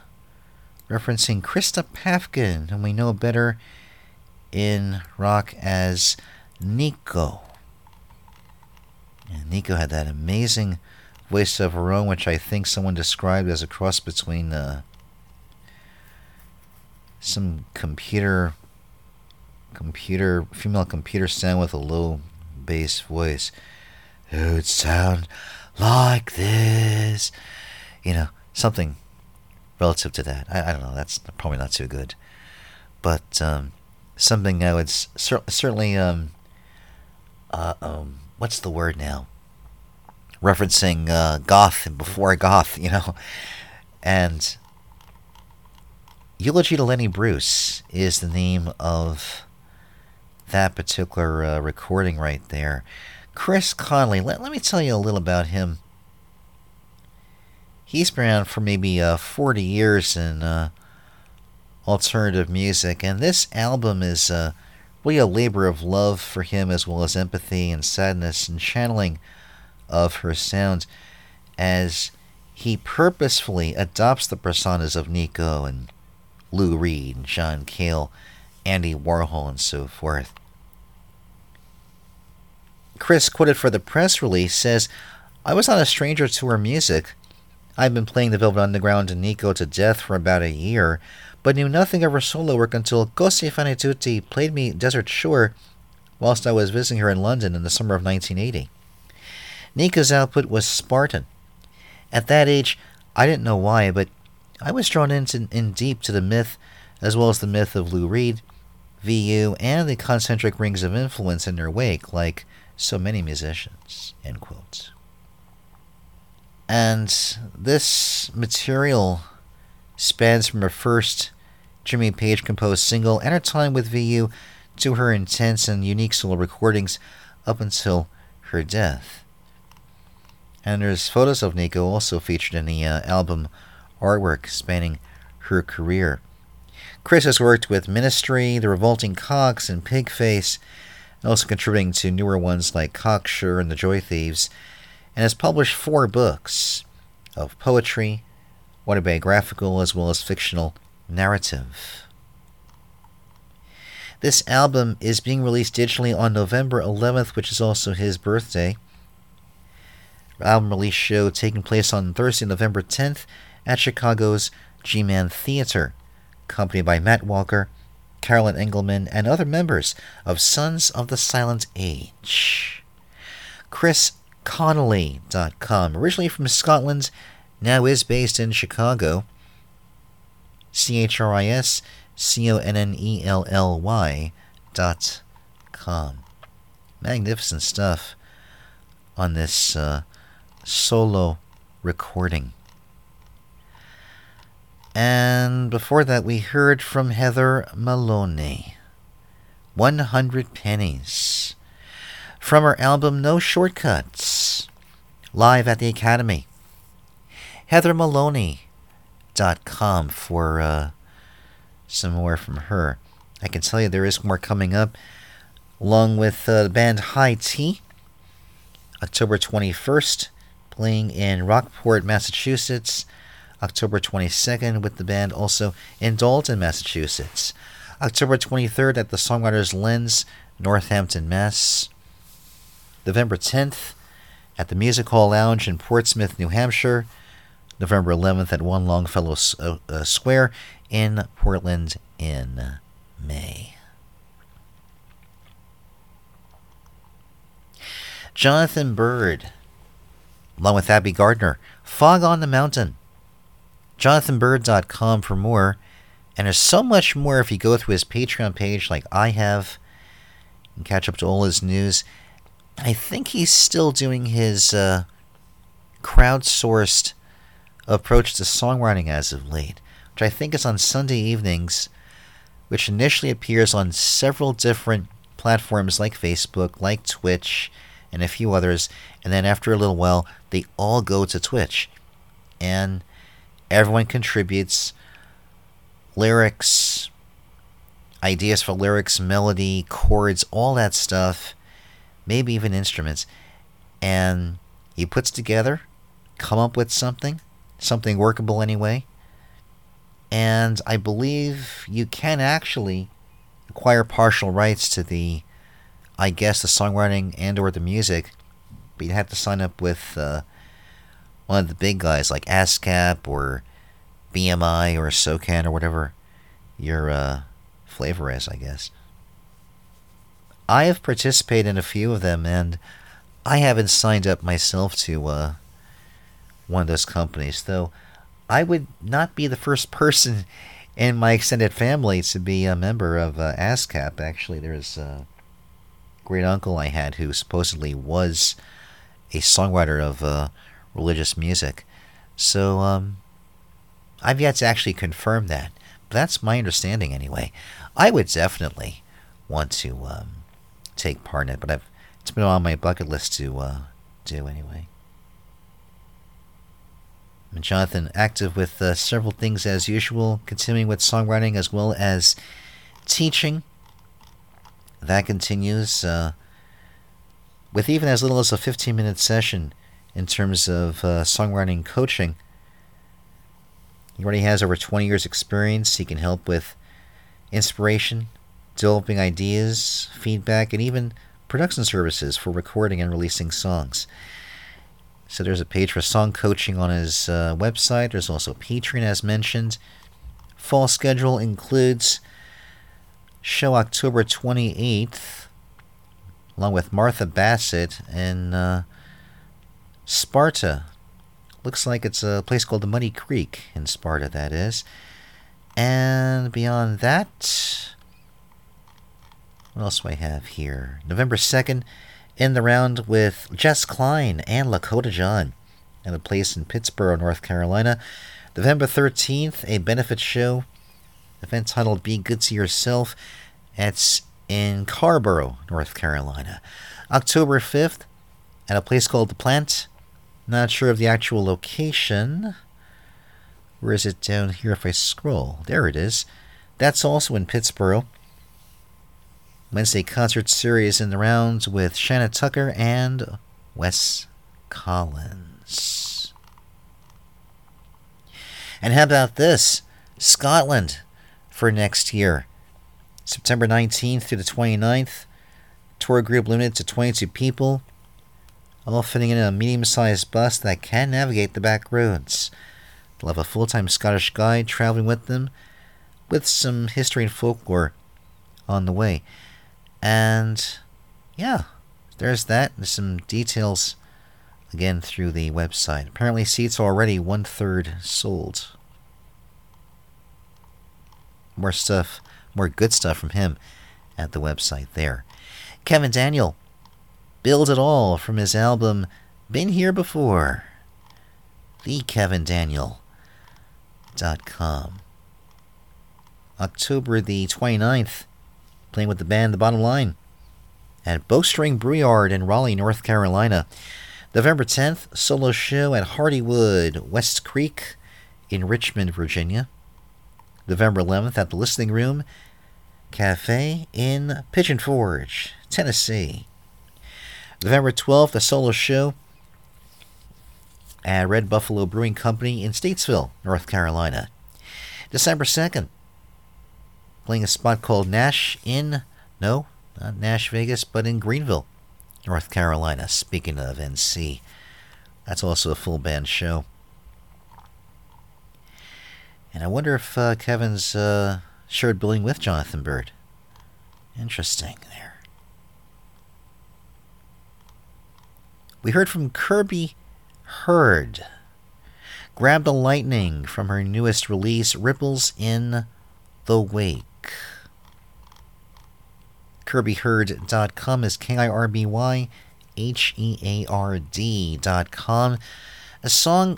referencing Christa Päffgen, whom we know better in rock as Nico. And Nico had that amazing voice of her own, which I think someone described as a cross between uh, some computer computer female computer sound with a low bass voice. It would sound like this. You know, something relative to that. I, I don't know. That's probably not too good, but um, something I would cer- certainly um, uh, um, what's the word now? Referencing uh, goth and before goth, you know, and Eulogy to Lenny Bruce is the name of that particular uh, recording right there. Chris Connelly, let, let me tell you a little about him. He's been around for maybe uh, 40 years in uh, alternative music, and this album is uh, really a labor of love for him as well as empathy and sadness and channeling of her sound as he purposefully adopts the personas of Nico and Lou Reed, John Cale, Andy Warhol, and so forth. Chris, quoted for the press release, says, I was not a stranger to her music. I've been playing the Velvet Underground and Nico to death for about a year, but knew nothing of her solo work until Cosey Fanni Tutti played me Desert Shore whilst I was visiting her in London in the summer of 1980. Nico's output was Spartan. At that age, I didn't know why, but I was drawn into, in deep to the myth, as well as the myth of Lou Reed, VU, and the concentric rings of influence in their wake, like so many musicians. End quote. And this material spans from her first Jimmy Page composed single and her time with VU to her intense and unique solo recordings up until her death. And there's photos of Nico also featured in the uh, album artwork spanning her career. Chris has worked with Ministry, The Revolting Cocks, and Pigface, and also contributing to newer ones like Cocksure and The Joy Thieves, and has published four books of poetry, autobiographical as well as fictional narrative. This album is being released digitally on November 11th, which is also his birthday. Album release show taking place on Thursday, November 10th at Chicago's G Man Theater, accompanied by Matt Walker, Carolyn Engelman, and other members of Sons of the Silent Age. ChrisConnelly.com, originally from Scotland, now is based in Chicago. C H R I S C O N N E L L Y dot com. Magnificent stuff on this uh, solo recording. And before that, we heard from Heather Maloney. 100 Pennies. From her album No Shortcuts. Live at the Academy. HeatherMaloney.com for uh, some more from her. I can tell you there is more coming up, along with uh, the band High Tea. October 21st, playing in Rockport, Massachusetts. October 22nd with the band also in Dalton, Massachusetts. October 23rd at the Songwriters Lens, Northampton, Mass. November 10th at the Music Hall Lounge in Portsmouth, New Hampshire. November 11th at One Longfellow uh, uh, Square in Portland in May. Jonathan Byrd, along with Abbie Gardner, Fog on the Mountain. JonathanByrd.com for more. And there's so much more if you go through his Patreon page, like I have, and catch up to all his news. I think he's still doing his uh, crowdsourced approach to songwriting as of late, which I think is on Sunday evenings, which initially appears on several different platforms like Facebook, like Twitch, and a few others. And then after a little while, they all go to Twitch. And everyone contributes lyrics, ideas for lyrics, melody, chords, all that stuff, maybe even instruments. And he puts together, come up with something, something workable anyway. And I believe you can actually acquire partial rights to the, I guess, the songwriting and or the music, but you have to sign up with uh, one of the big guys like ASCAP or BMI or SOCAN or whatever your uh, flavor is, I guess. I have participated in a few of them, and I haven't signed up myself to uh, one of those companies, though I would not be the first person in my extended family to be a member of uh, ASCAP. Actually, there's a great uncle I had who supposedly was a songwriter of uh, religious music. So um, I've yet to actually confirm that. But that's my understanding anyway. I would definitely want to um, take part in it, but I've it's been on my bucket list to uh, do anyway. And Jonathan active with uh, several things as usual, continuing with songwriting as well as teaching. That continues uh, with even as little as a 15 minute session in terms of uh, songwriting coaching. He already has over 20 years' experience. He can help with inspiration, developing ideas, feedback, and even production services for recording and releasing songs. So there's a page for song coaching on his uh, website. There's also Patreon, as mentioned. Fall schedule includes show October 28th, along with Martha Bassett and uh, Sparta. Looks like it's a place called the Muddy Creek in Sparta, that is. And beyond that, what else do I have here? November 2nd, in the round with Jess Klein and Lakota John at a place in Pittsboro, North Carolina. November 13th, a benefit show, event titled Be Good to Yourself. It's in Carrboro, North Carolina. October 5th, at a place called The Plant. Not sure of the actual location. Where is it down here if I scroll? There it is. That's also in Pittsboro. Wednesday concert series in the rounds with Shanna Tucker and Wes Collins. And how about this? Scotland for next year. September 19th through the 29th. Tour group limited to 22 people, all fitting in a medium sized bus that can navigate the back roads. They'll have a full time Scottish guide traveling with them, with some history and folklore on the way. And yeah, there's that. There's some details again through the website. Apparently, seats are already one third sold. more stuff, more good stuff from him at the website there. Kevin Daniel, Build It All from his album Been Here Before. The Kevin Daniel.com. October the 29th, playing with the band The Bottom Line at Bowstring Brewyard in Raleigh, North Carolina. November 10th, solo show at Hardywood, West Creek in Richmond, Virginia. November 11th at the Listening Room Cafe in Pigeon Forge, Tennessee. November 12th, a solo show at Red Buffalo Brewing Company in Statesville, North Carolina. December 2nd, playing a spot called Nash in, no, not Nash Vegas, but in Greenville, North Carolina. Speaking of NC, that's also a full band show. And I wonder if uh, Kevin's uh, shared billing with Jonathan Byrd. Interesting there. We heard from Kirby Heard. Grab the Lightning from her newest release, Ripples in the Wake. KirbyHeard.com is K I R B Y H E A R D.com. A song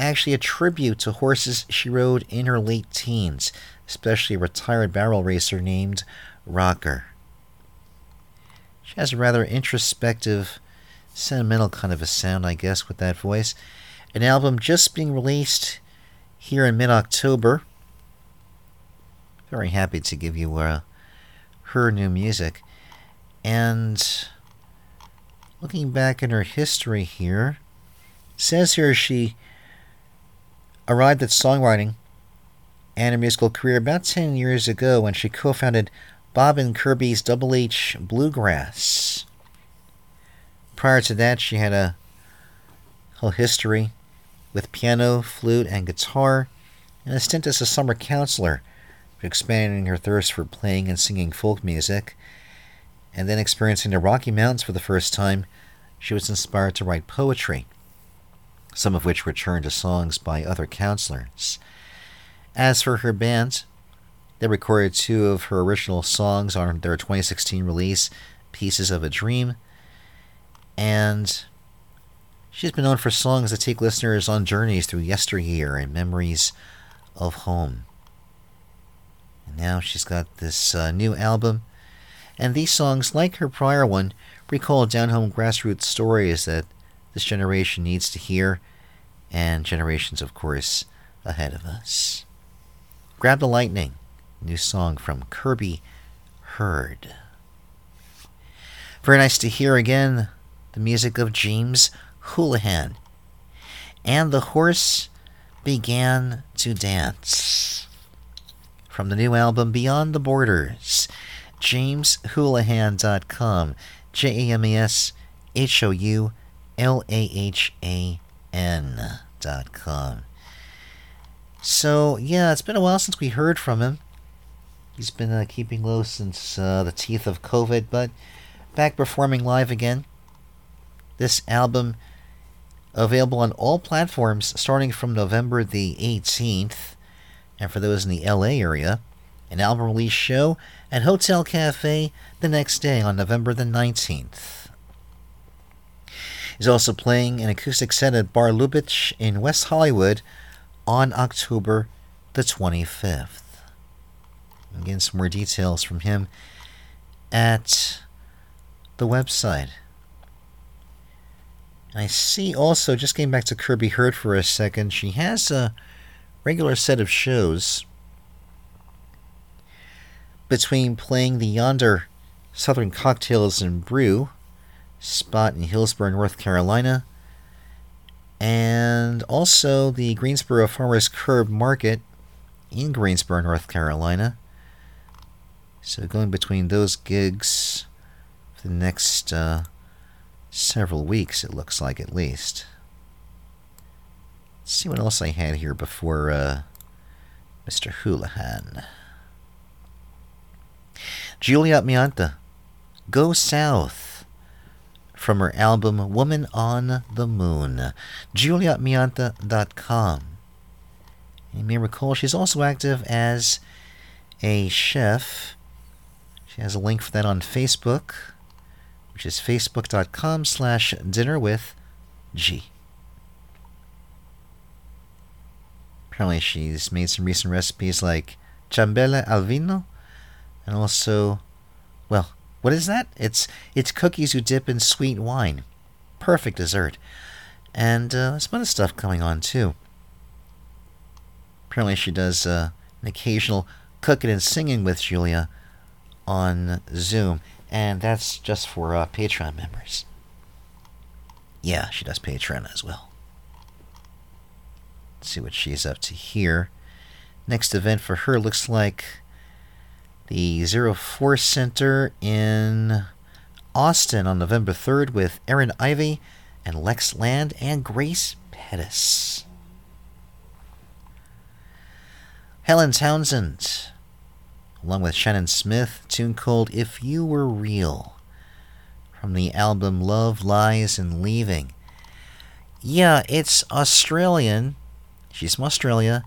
actually a tribute to horses she rode in her late teens, especially a retired barrel racer named Rocker. She has a rather introspective, sentimental kind of a sound, I guess, with that voice. An album just being released here in mid October. Very happy to give you uh, her new music. And looking back in her history here, says here she arrived at songwriting and her musical career about 10 years ago when she co founded Bob and Kirby's Double H Bluegrass. Prior to that, she had a whole history with piano, flute, and guitar, and a stint as a summer counselor, expanding her thirst for playing and singing folk music. And then experiencing the Rocky Mountains for the first time, she was inspired to write poetry some of which were turned to songs by other counselors. As for her band, they recorded two of her original songs on their 2016 release, Pieces of a Dream, and she's been known for songs that take listeners on journeys through yesteryear and memories of home. And now she's got this uh, new album, and these songs, like her prior one, recall down home grassroots stories that this generation needs to hear, and generations, of course, ahead of us. Grab the Lightning, new song from Kirby Heard. Very nice to hear again the music of James Houlahan. And the horse began to dance. From the new album Beyond the Borders, jameshoulahan.com, J A M E S H O U L A H A N dot. So, yeah, it's been a while since we heard from him. He's been uh, keeping low since uh, the teeth of COVID, but back performing live again. This album available on all platforms starting from November the 18th. And for those in the LA area, an album release show at Hotel Cafe the next day on November the 19th. He's also playing an acoustic set at Bar Lubitsch in West Hollywood on October the 25th. Again, some more details from him at the website. I see also, just getting back to Kirby Heard for a second, she has a regular set of shows between playing the Yonder Southern Cocktails and Brew spot in Hillsborough, North Carolina, and also the Greensboro Farmers Curb Market in Greensboro, North Carolina. So going between those gigs for the next uh, several weeks, it looks like at least. Let's see what else I had here before uh, Mr. Houlahan. Giulia Millanta, Go South from her album Woman on the Moon, giuliamillanta.com. You may recall she's also active as a chef. She has a link for that on Facebook, which is facebook.com slash dinner with G. Apparently, she's made some recent recipes like ciambelle al vino, and also, well, what is that? It's it's cookies you dip in sweet wine. Perfect dessert, and uh, some other stuff coming on too. Apparently, she does uh, an occasional cooking and singing with Giulia on Zoom, and that's just for uh, Patreon members. Yeah, she does Patreon as well. Let's see what she's up to here. Next event for her looks like the Zero Four Center in Austin on November 3rd with Erin Ivey and Lex Land and Grace Pettis. Helen Townsend, along with Shannon Smith, tune called If You Were Real from the album Love, Lies, and Leaving. Yeah, it's Australian. She's from Australia.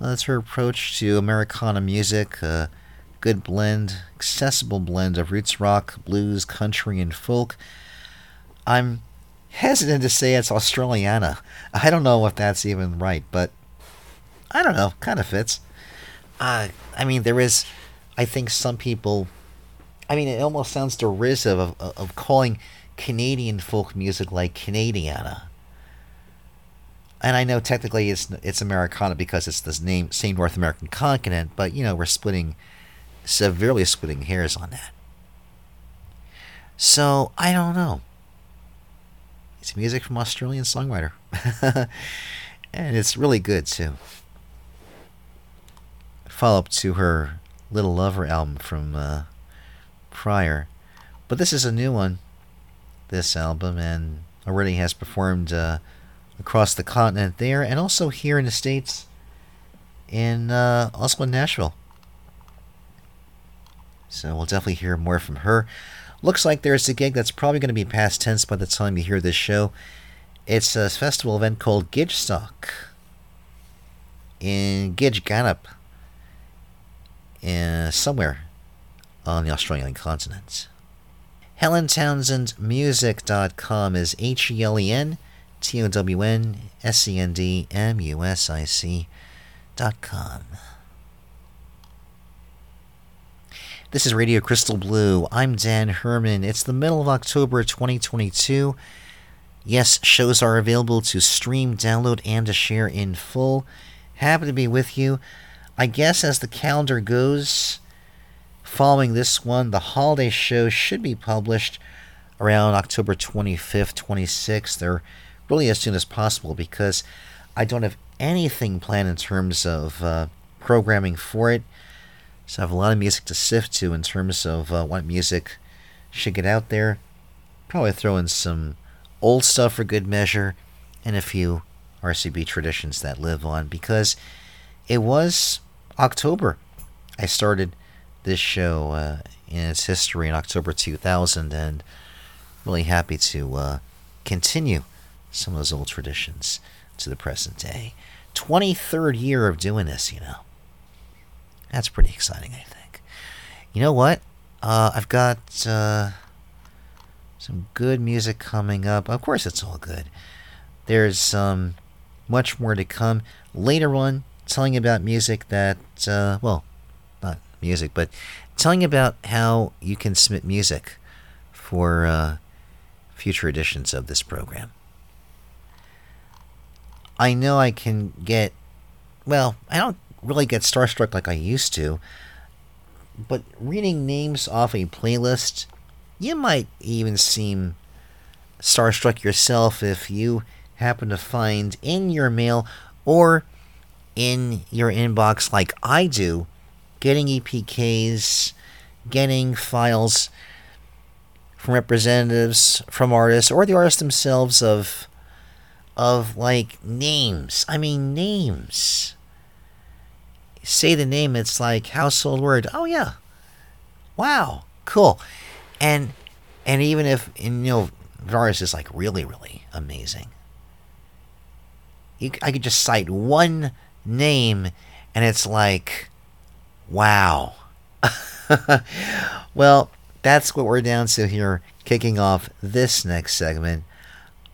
That's her approach to Americana music. A good blend, accessible blend of roots rock, blues, country, and folk. I'm hesitant to say it's Australiana. I don't know if that's even right, but I don't know. Kind of fits. Uh, I mean, there is, I think some people, I mean, it almost sounds derisive of, of calling Canadian folk music like Canadiana. And I know technically it's it's Americana because it's the name same North American continent, but you know we're splitting severely splitting hairs on that. So I don't know. It's music from Australian songwriter, and it's really good too follow up to her Little Lover album from uh, prior. But this is a new one, this album, and already has performed uh, across the continent there and also here in the States, in uh, also in Nashville. So we'll definitely hear more from her. Looks like there's a gig that's probably going to be past tense by the time you hear this show. It's a festival event called Gidgestock in Gidgegannup somewhere on the Australian continent. HelenTownsendMusic.com is H E L E N T O W N S E N D M U S I C dot com. This is Radio Crystal Blue. I'm Dan Herman. It's the middle of October 2022. Yes, shows are available to stream, download, and to share in full. Happy to be with you. I guess as the calendar goes, following this one, the holiday show should be published around October 25th, 26th, or really as soon as possible because I don't have anything planned in terms of uh, programming for it. So I have a lot of music to sift to in terms of uh, what music should get out there. Probably throw in some old stuff for good measure and a few RCB traditions that live on because it was October. I started this show uh, in its history in October 2000 and really happy to uh, continue some of those old traditions to the present day. 23rd year of doing this, you know. That's pretty exciting, I think. You know what? Uh, I've got uh, some good music coming up. Of course, it's all good. There's um, much more to come later on telling about music that, uh, well, not music, but telling about how you can submit music for uh, future editions of this program. I know I can get, well, I don't really get starstruck like I used to, but reading names off a playlist, you might even seem starstruck yourself if you happen to find in your mail or in your inbox like I do, getting EPKs, getting files from representatives from artists or the artists themselves of of like names. I mean names. Say the name, it's like household word. Oh yeah. Wow. Cool. And and even if and, you know Varus is like really, really amazing. You, I could just cite one name and it's like Wow. well, that's what we're down to here, kicking off this next segment.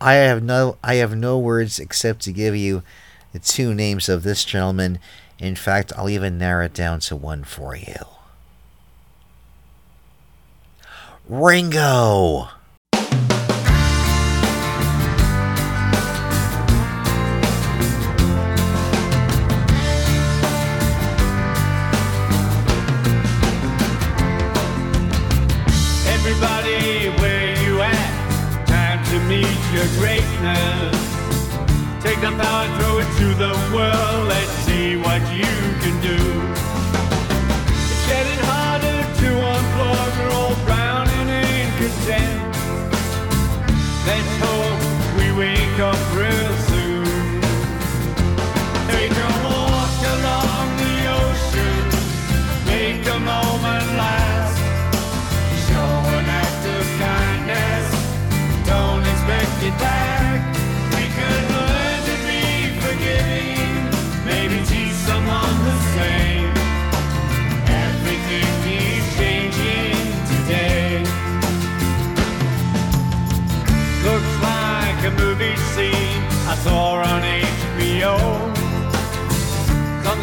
I have no I have no words except to give you the two names of this gentleman. In fact, I'll even narrow it down to one for you. Ringo.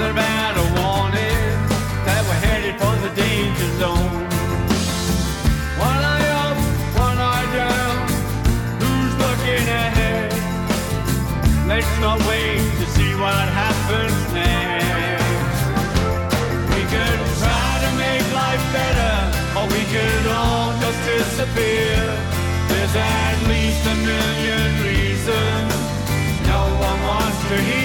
About a warning that we're headed for the danger zone. One eye up, one eye down. Who's looking ahead? Let's not wait to see what happens next. We could try to make life better, or we could all just disappear. There's at least a million reasons no one wants to hear.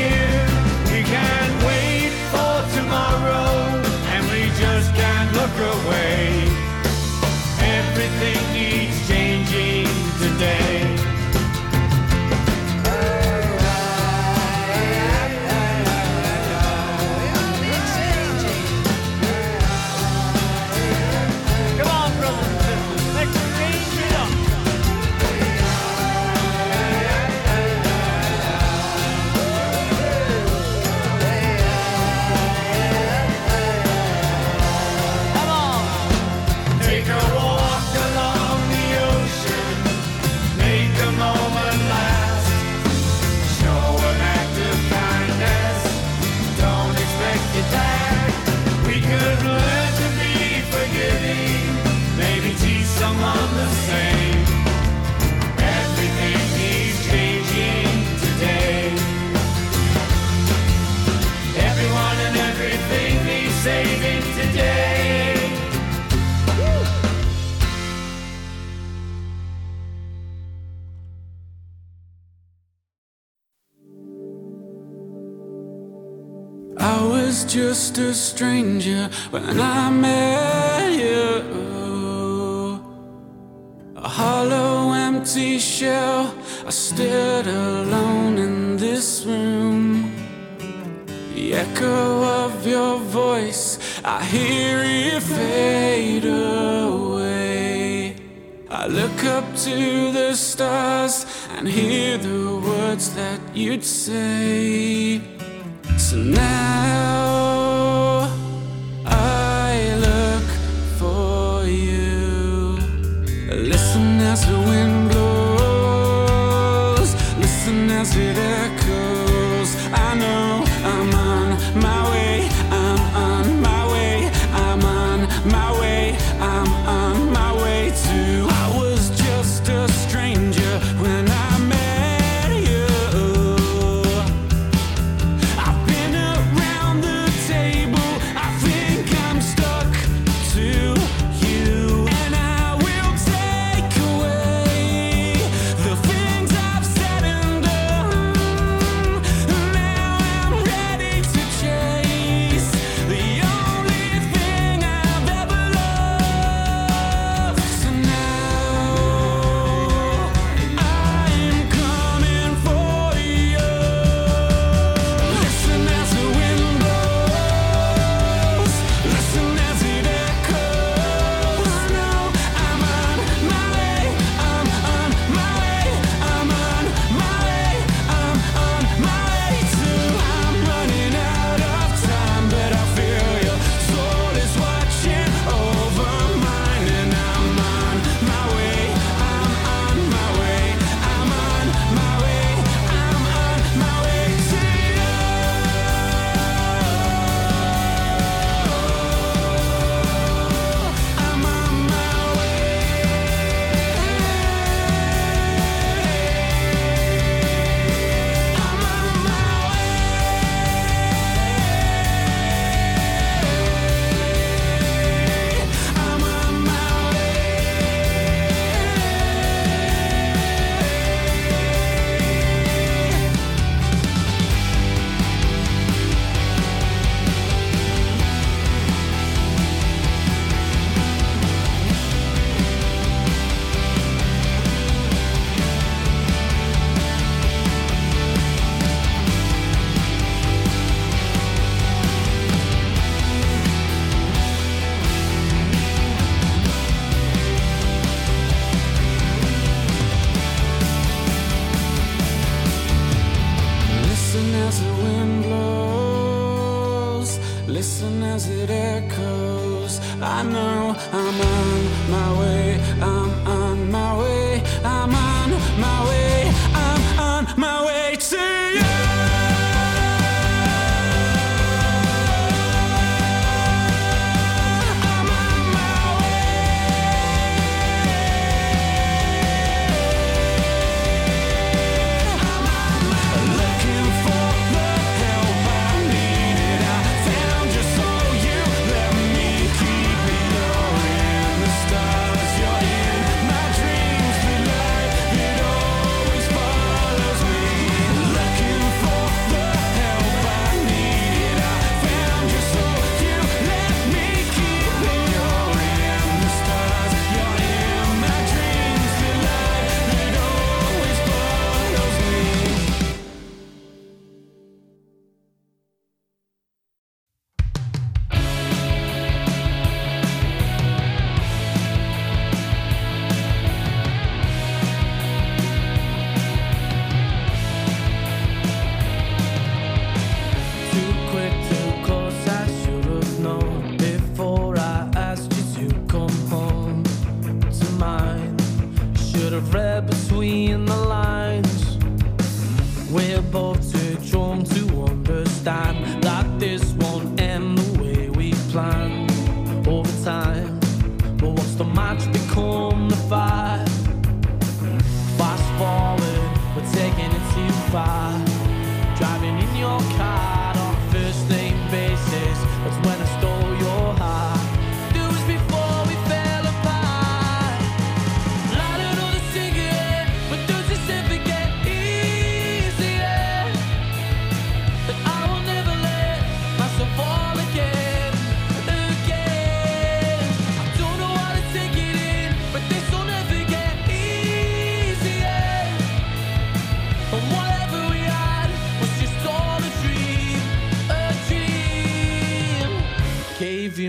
Just a stranger when I met you. A hollow, empty shell. I stood alone in this room. The echo of your voice, I hear it fade away. I look up to the stars and hear the words that you'd say. So now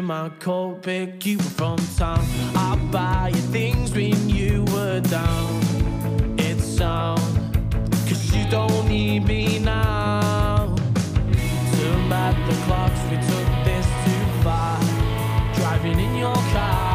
my coat, pick you from town. I buy you things when you were down. It's on, cause you don't need me now. Turn back the clocks, we took this too far. Driving in your car.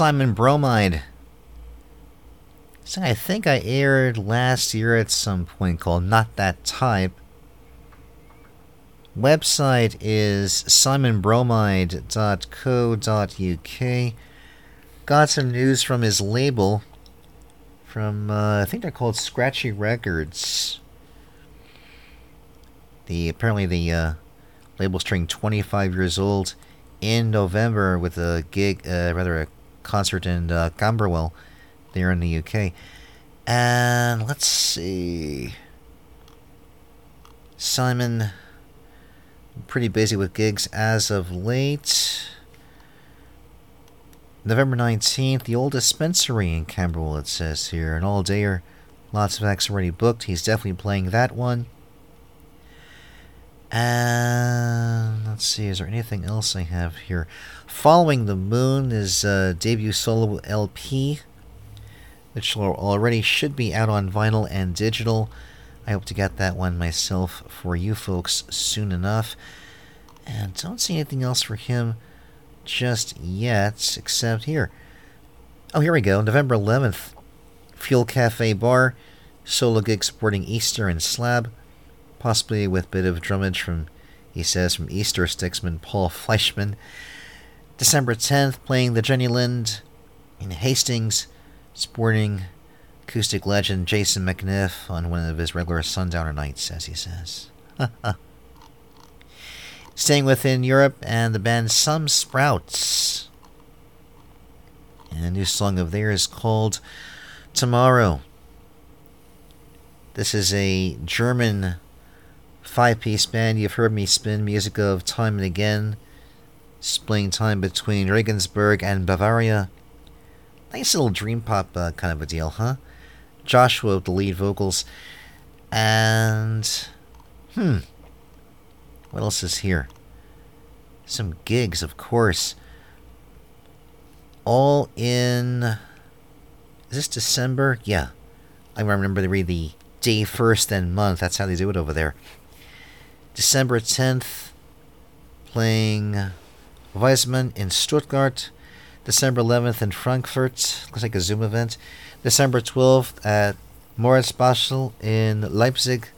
Simon Bromide. So I think I aired last year at some point called Not That Type. Website is simonbromide.co.uk. Got some news from his label. From, uh, I think they're called Scratchy Records. The Apparently the uh, label's turning 25 years old in November with a gig, uh, rather a concert in uh, Camberwell there in the UK. And let's see. Simon, pretty busy with gigs as of late. November 19th, the old dispensary in Camberwell, it says here. An all dayer. Lots of acts already booked. He's definitely playing that one. And let's see, is there anything else I have here? Following the Moon is uh, debut solo LP, which already should be out on vinyl and digital. I hope to get that one myself for you folks soon enough. And don't see anything else for him just yet, except here. Oh, here we go. November 11th, Fuel Cafe Bar, solo gig supporting Easter and Slab, possibly with a bit of drummage from, he says, from Easter Sticksman Paul Fleischman. December 10th, playing the Jenny Lind in Hastings, sporting acoustic legend Jason McNiff on one of his regular Sundowner nights, as he says. Staying within Europe and the band Some Sprouts. And a new song of theirs called Tomorrow. This is a German five piece band. You've heard me spin music of time and again, splitting time between Regensburg and Bavaria. Nice little dream pop uh, kind of a deal, huh? Joshua with the lead vocals. And. Hmm. What else is here? Some gigs, of course. All in. Is this December? Yeah. I remember to read the day first, then month. That's how they do it over there. December 10th, playing Weismann in Stuttgart. December 11th in Frankfurt. Looks like a Zoom event. December 12th at Moritz Basel in Leipzig.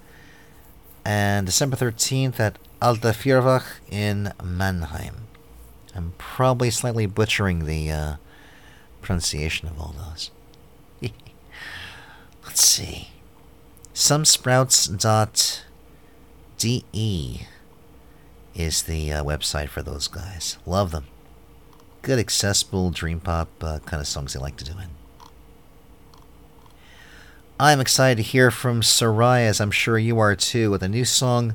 And December 13th at Alta Vierwach in Mannheim. I'm probably slightly butchering the uh, pronunciation of all those. Let's see. Somesprouts.de is the uh, website for those guys. Love them. Good, accessible dream pop uh, kind of songs they like to do in. I'm excited to hear from Soraia, as I'm sure you are too, with a new song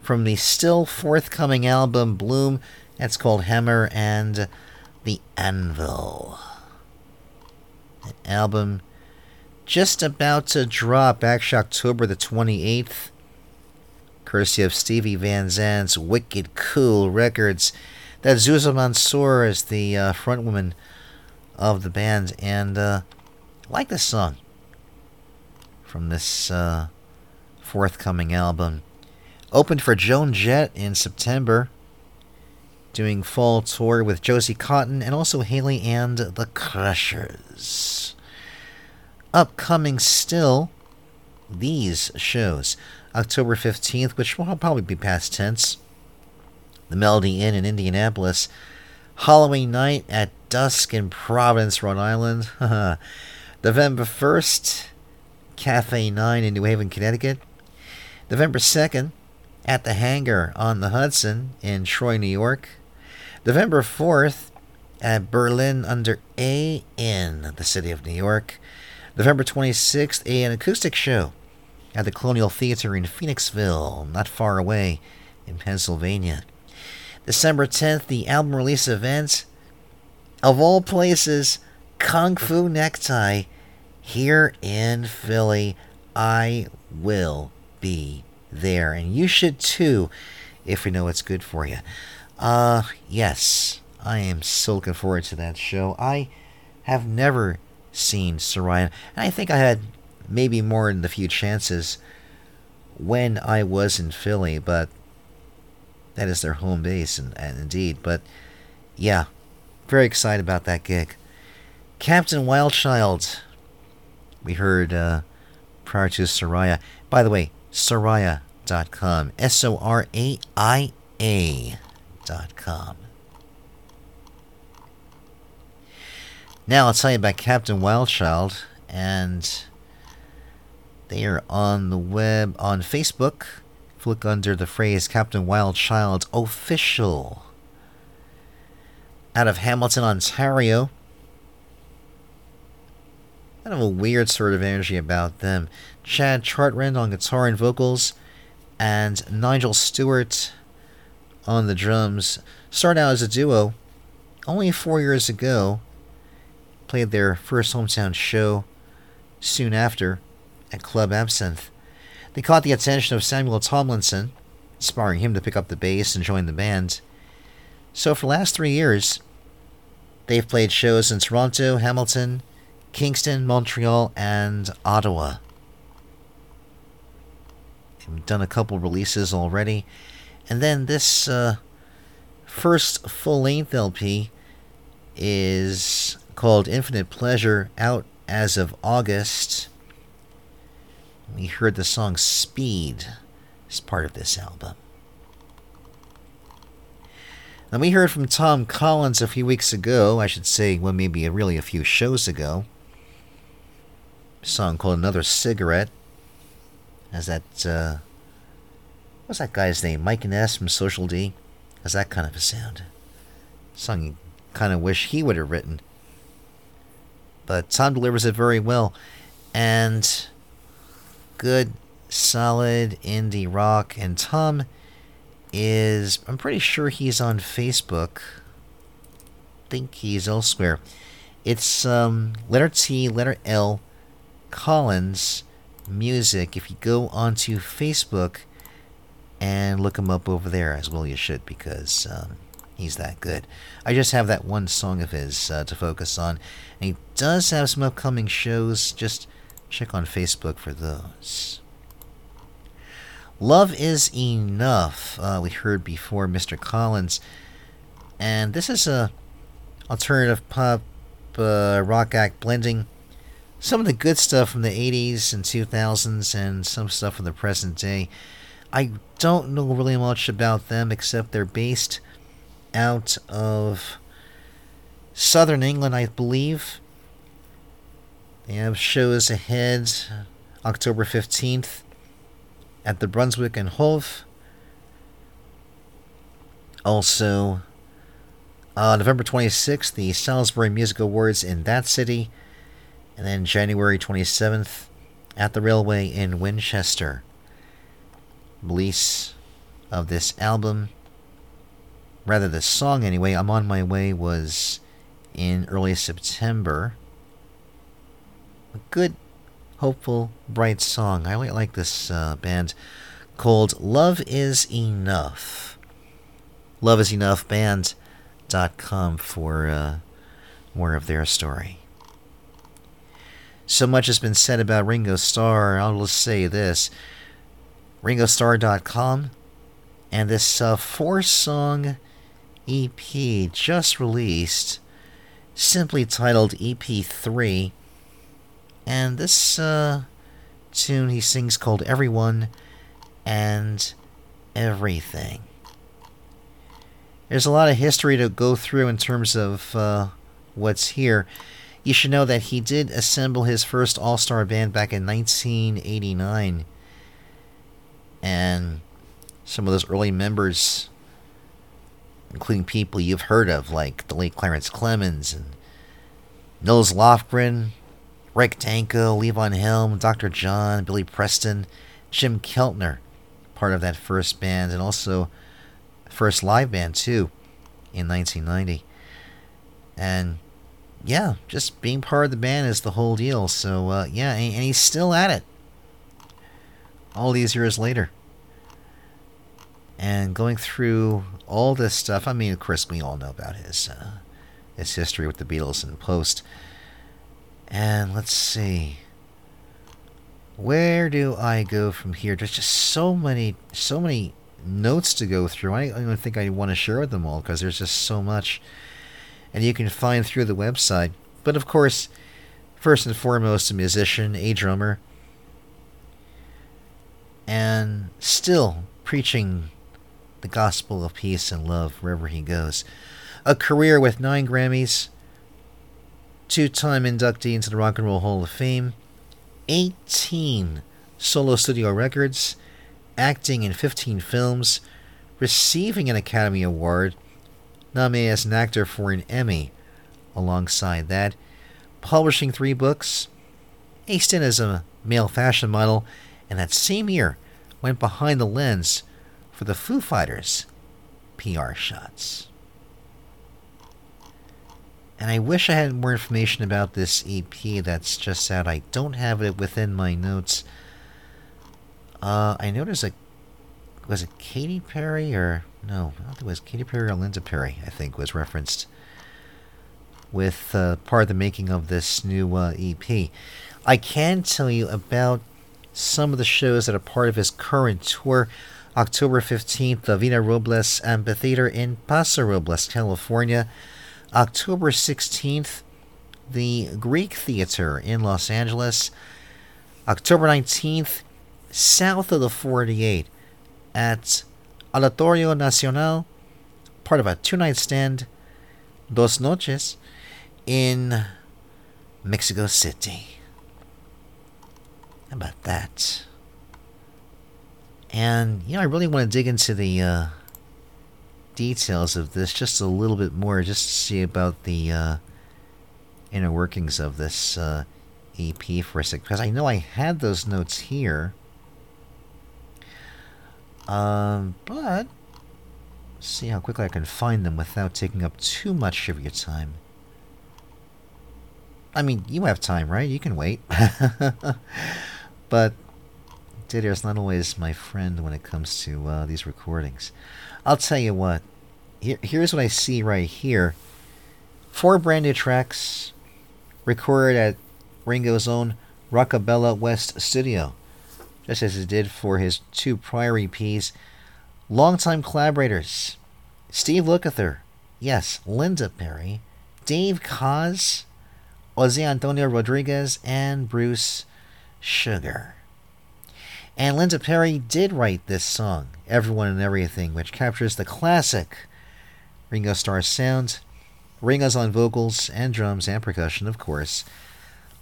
from the still forthcoming album Bloom. That's called Hammer and the Anvil. An album just about to drop, actually October the 28th, courtesy of Stevie Van Zandt's Wicked Cool Records. That ZouZou Mansour is the uh, frontwoman of the band, and uh, like this song from this uh, forthcoming album. Opened for Joan Jett in September, doing fall tour with Josie Cotton and also Haley and the Crushers. Upcoming still, these shows. October 15th, which will probably be past tense. The Melody Inn in Indianapolis. Halloween night at dusk in Providence, Rhode Island. November 1st, Cafe 9 in New Haven, Connecticut. November 2nd, at the Hangar on the Hudson in Troy, New York. November 4th, at Berlin under A in the city of New York. November 26th, an acoustic show at the Colonial Theater in Phoenixville, not far away in Pennsylvania. December 10th, the album release event. Of all places, Kung Fu Necktie here in Philly. I will be there, and you should too if you know what's good for you. Uh, yes, I am so looking forward to that show. I have never seen Soraia, and I think I had maybe more than a few chances when I was in Philly, but that is their home base, and, and indeed. But yeah, very excited about that gig. Captain Wildchild, we heard uh, prior to Soraia. By the way, Soraia.com. S O R A I A.com. Now I'll tell you about Captain Wildchild, and they are on the web on Facebook. If look under the phrase Captain Wildchild Official. Out of Hamilton, Ontario. Kind of a weird sort of energy about them. Chad Chartrand on guitar and vocals, and Nigel Stewart on the drums. Started out as a duo only four years ago. Played their first hometown show soon after at Club Absinthe. They caught the attention of Samuel Tomlinson, inspiring him to pick up the bass and join the band. So, for the last three years, they've played shows in Toronto, Hamilton, Kingston, Montreal, and Ottawa. They've done a couple releases already. And then this uh, first full length LP is called Infinite Pleasure, out as of August. We heard the song Speed as part of this album. And we heard from Tom Collins a few weeks ago, I should say, well, maybe really a few shows ago. A song called Another Cigarette. Has that, uh, what's that guy's name? Mike Ness from Social D? Has that kind of a sound. Song you kind of wish he would have written. But Tom delivers it very well. And good, solid indie rock. And Tom is, I'm pretty sure he's on Facebook. think he's elsewhere. It's um, letter T, letter L, Collins Music. If you go onto Facebook and look him up over there, as well you should, because um, he's that good. I just have that one song of his uh, to focus on. And he does have some upcoming shows. Just check on Facebook for those. Love is Enough, uh, we heard before Mr. Collins. And this is a alternative pop uh, rock act blending some of the good stuff from the 80s and 2000s and some stuff from the present day. I don't know really much about them except they're based out of southern England, I believe. They have shows ahead October 15th at the Brunswick and Hove. Also, uh, November 26th, the Salisbury Music Awards in that city. And then January 27th at the Railway in Winchester. Release of this album, rather, the song anyway, I'm on my way, was in early September. A good, hopeful, bright song. I really like this uh, band called Love Is Enough. Love Is Enough Band.com for uh, more of their story. So much has been said about Ringo Starr. I'll just say this RingoStarr.com and this uh, four song EP just released, simply titled EP3. And this uh, tune he sings called Everyone and Everything. There's a lot of history to go through in terms of uh, what's here. You should know that he did assemble his first all star band back in 1989. And some of those early members, including people you've heard of, like the late Clarence Clemons and Nils Lofgren, Rick Danko, Levon Helm, Dr. John, Billy Preston, Jim Keltner, part of that first band, and also first live band too in 1990. And yeah, just being part of the band is the whole deal. So uh, yeah, and, and he's still at it all these years later. And going through all this stuff, I mean, of course, we all know about his uh, his history with the Beatles and Post. And let's see, where do I go from here? There's just so many, so many notes to go through. I don't even think I want to share with them all because there's just so much, and you can find through the website. But of course, first and foremost, a musician, a drummer, and still preaching the gospel of peace and love wherever he goes. A career with nine Grammys, two time inductee into the Rock and Roll Hall of Fame, 18 solo studio records, acting in 15 films, receiving an Academy Award, nominated as an actor for an Emmy alongside that, publishing three books, a stint as a male fashion model, and that same year went behind the lens for the Foo Fighters PR shots. And I wish I had more information about this EP that's just out. I don't have it within my notes. Uh, I noticed a was it Katy Perry or no? I think it was Katy Perry or Linda Perry. I think was referenced with uh, part of the making of this new uh, EP. I can tell you about some of the shows that are part of his current tour. October 15th, the Vina Robles Amphitheater in Paso Robles, California. October 16th, the Greek Theater in Los Angeles, October 19th, south of the 48, at Auditorio Nacional, part of a two night stand, Dos Noches, in Mexico City. How about that? And, you know, I really want to dig into the uh, details of this just a little bit more, just to see about the uh, inner workings of this uh, EP for a sec, because I know I had those notes here. Um, but see how quickly I can find them without taking up too much of your time. I mean, you have time, right? You can wait. but Didier's not always my friend when it comes to uh, these recordings. I'll tell you what. Here, here's what I see right here. Four brand new tracks recorded at Ringo's own Roccabella West studio, just as he did for his two prior EPs. Longtime collaborators Steve Lukather, yes, Linda Perry, Dave Koz, Jose Antonio Rodriguez, and Bruce Sugar. And Linda Perry did write this song, Everyone and Everything, which captures the classic Ringo Starr sound. Ringo's on vocals and drums and percussion, of course.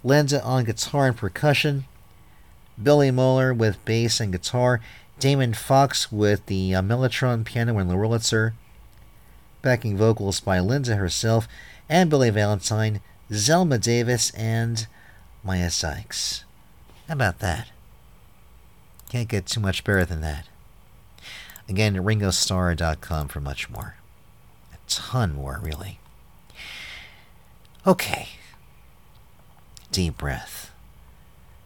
Linda on guitar and percussion. Billy Mohler with bass and guitar. Damon Fox with the uh, Mellotron piano and Wurlitzer. Backing vocals by Linda herself and Billy Valentine, Zelma Davis, and Maya Sykes. How about that? Can't get too much better than that. Again, ringostarr.com for much more. A ton more, really. Okay. Deep breath.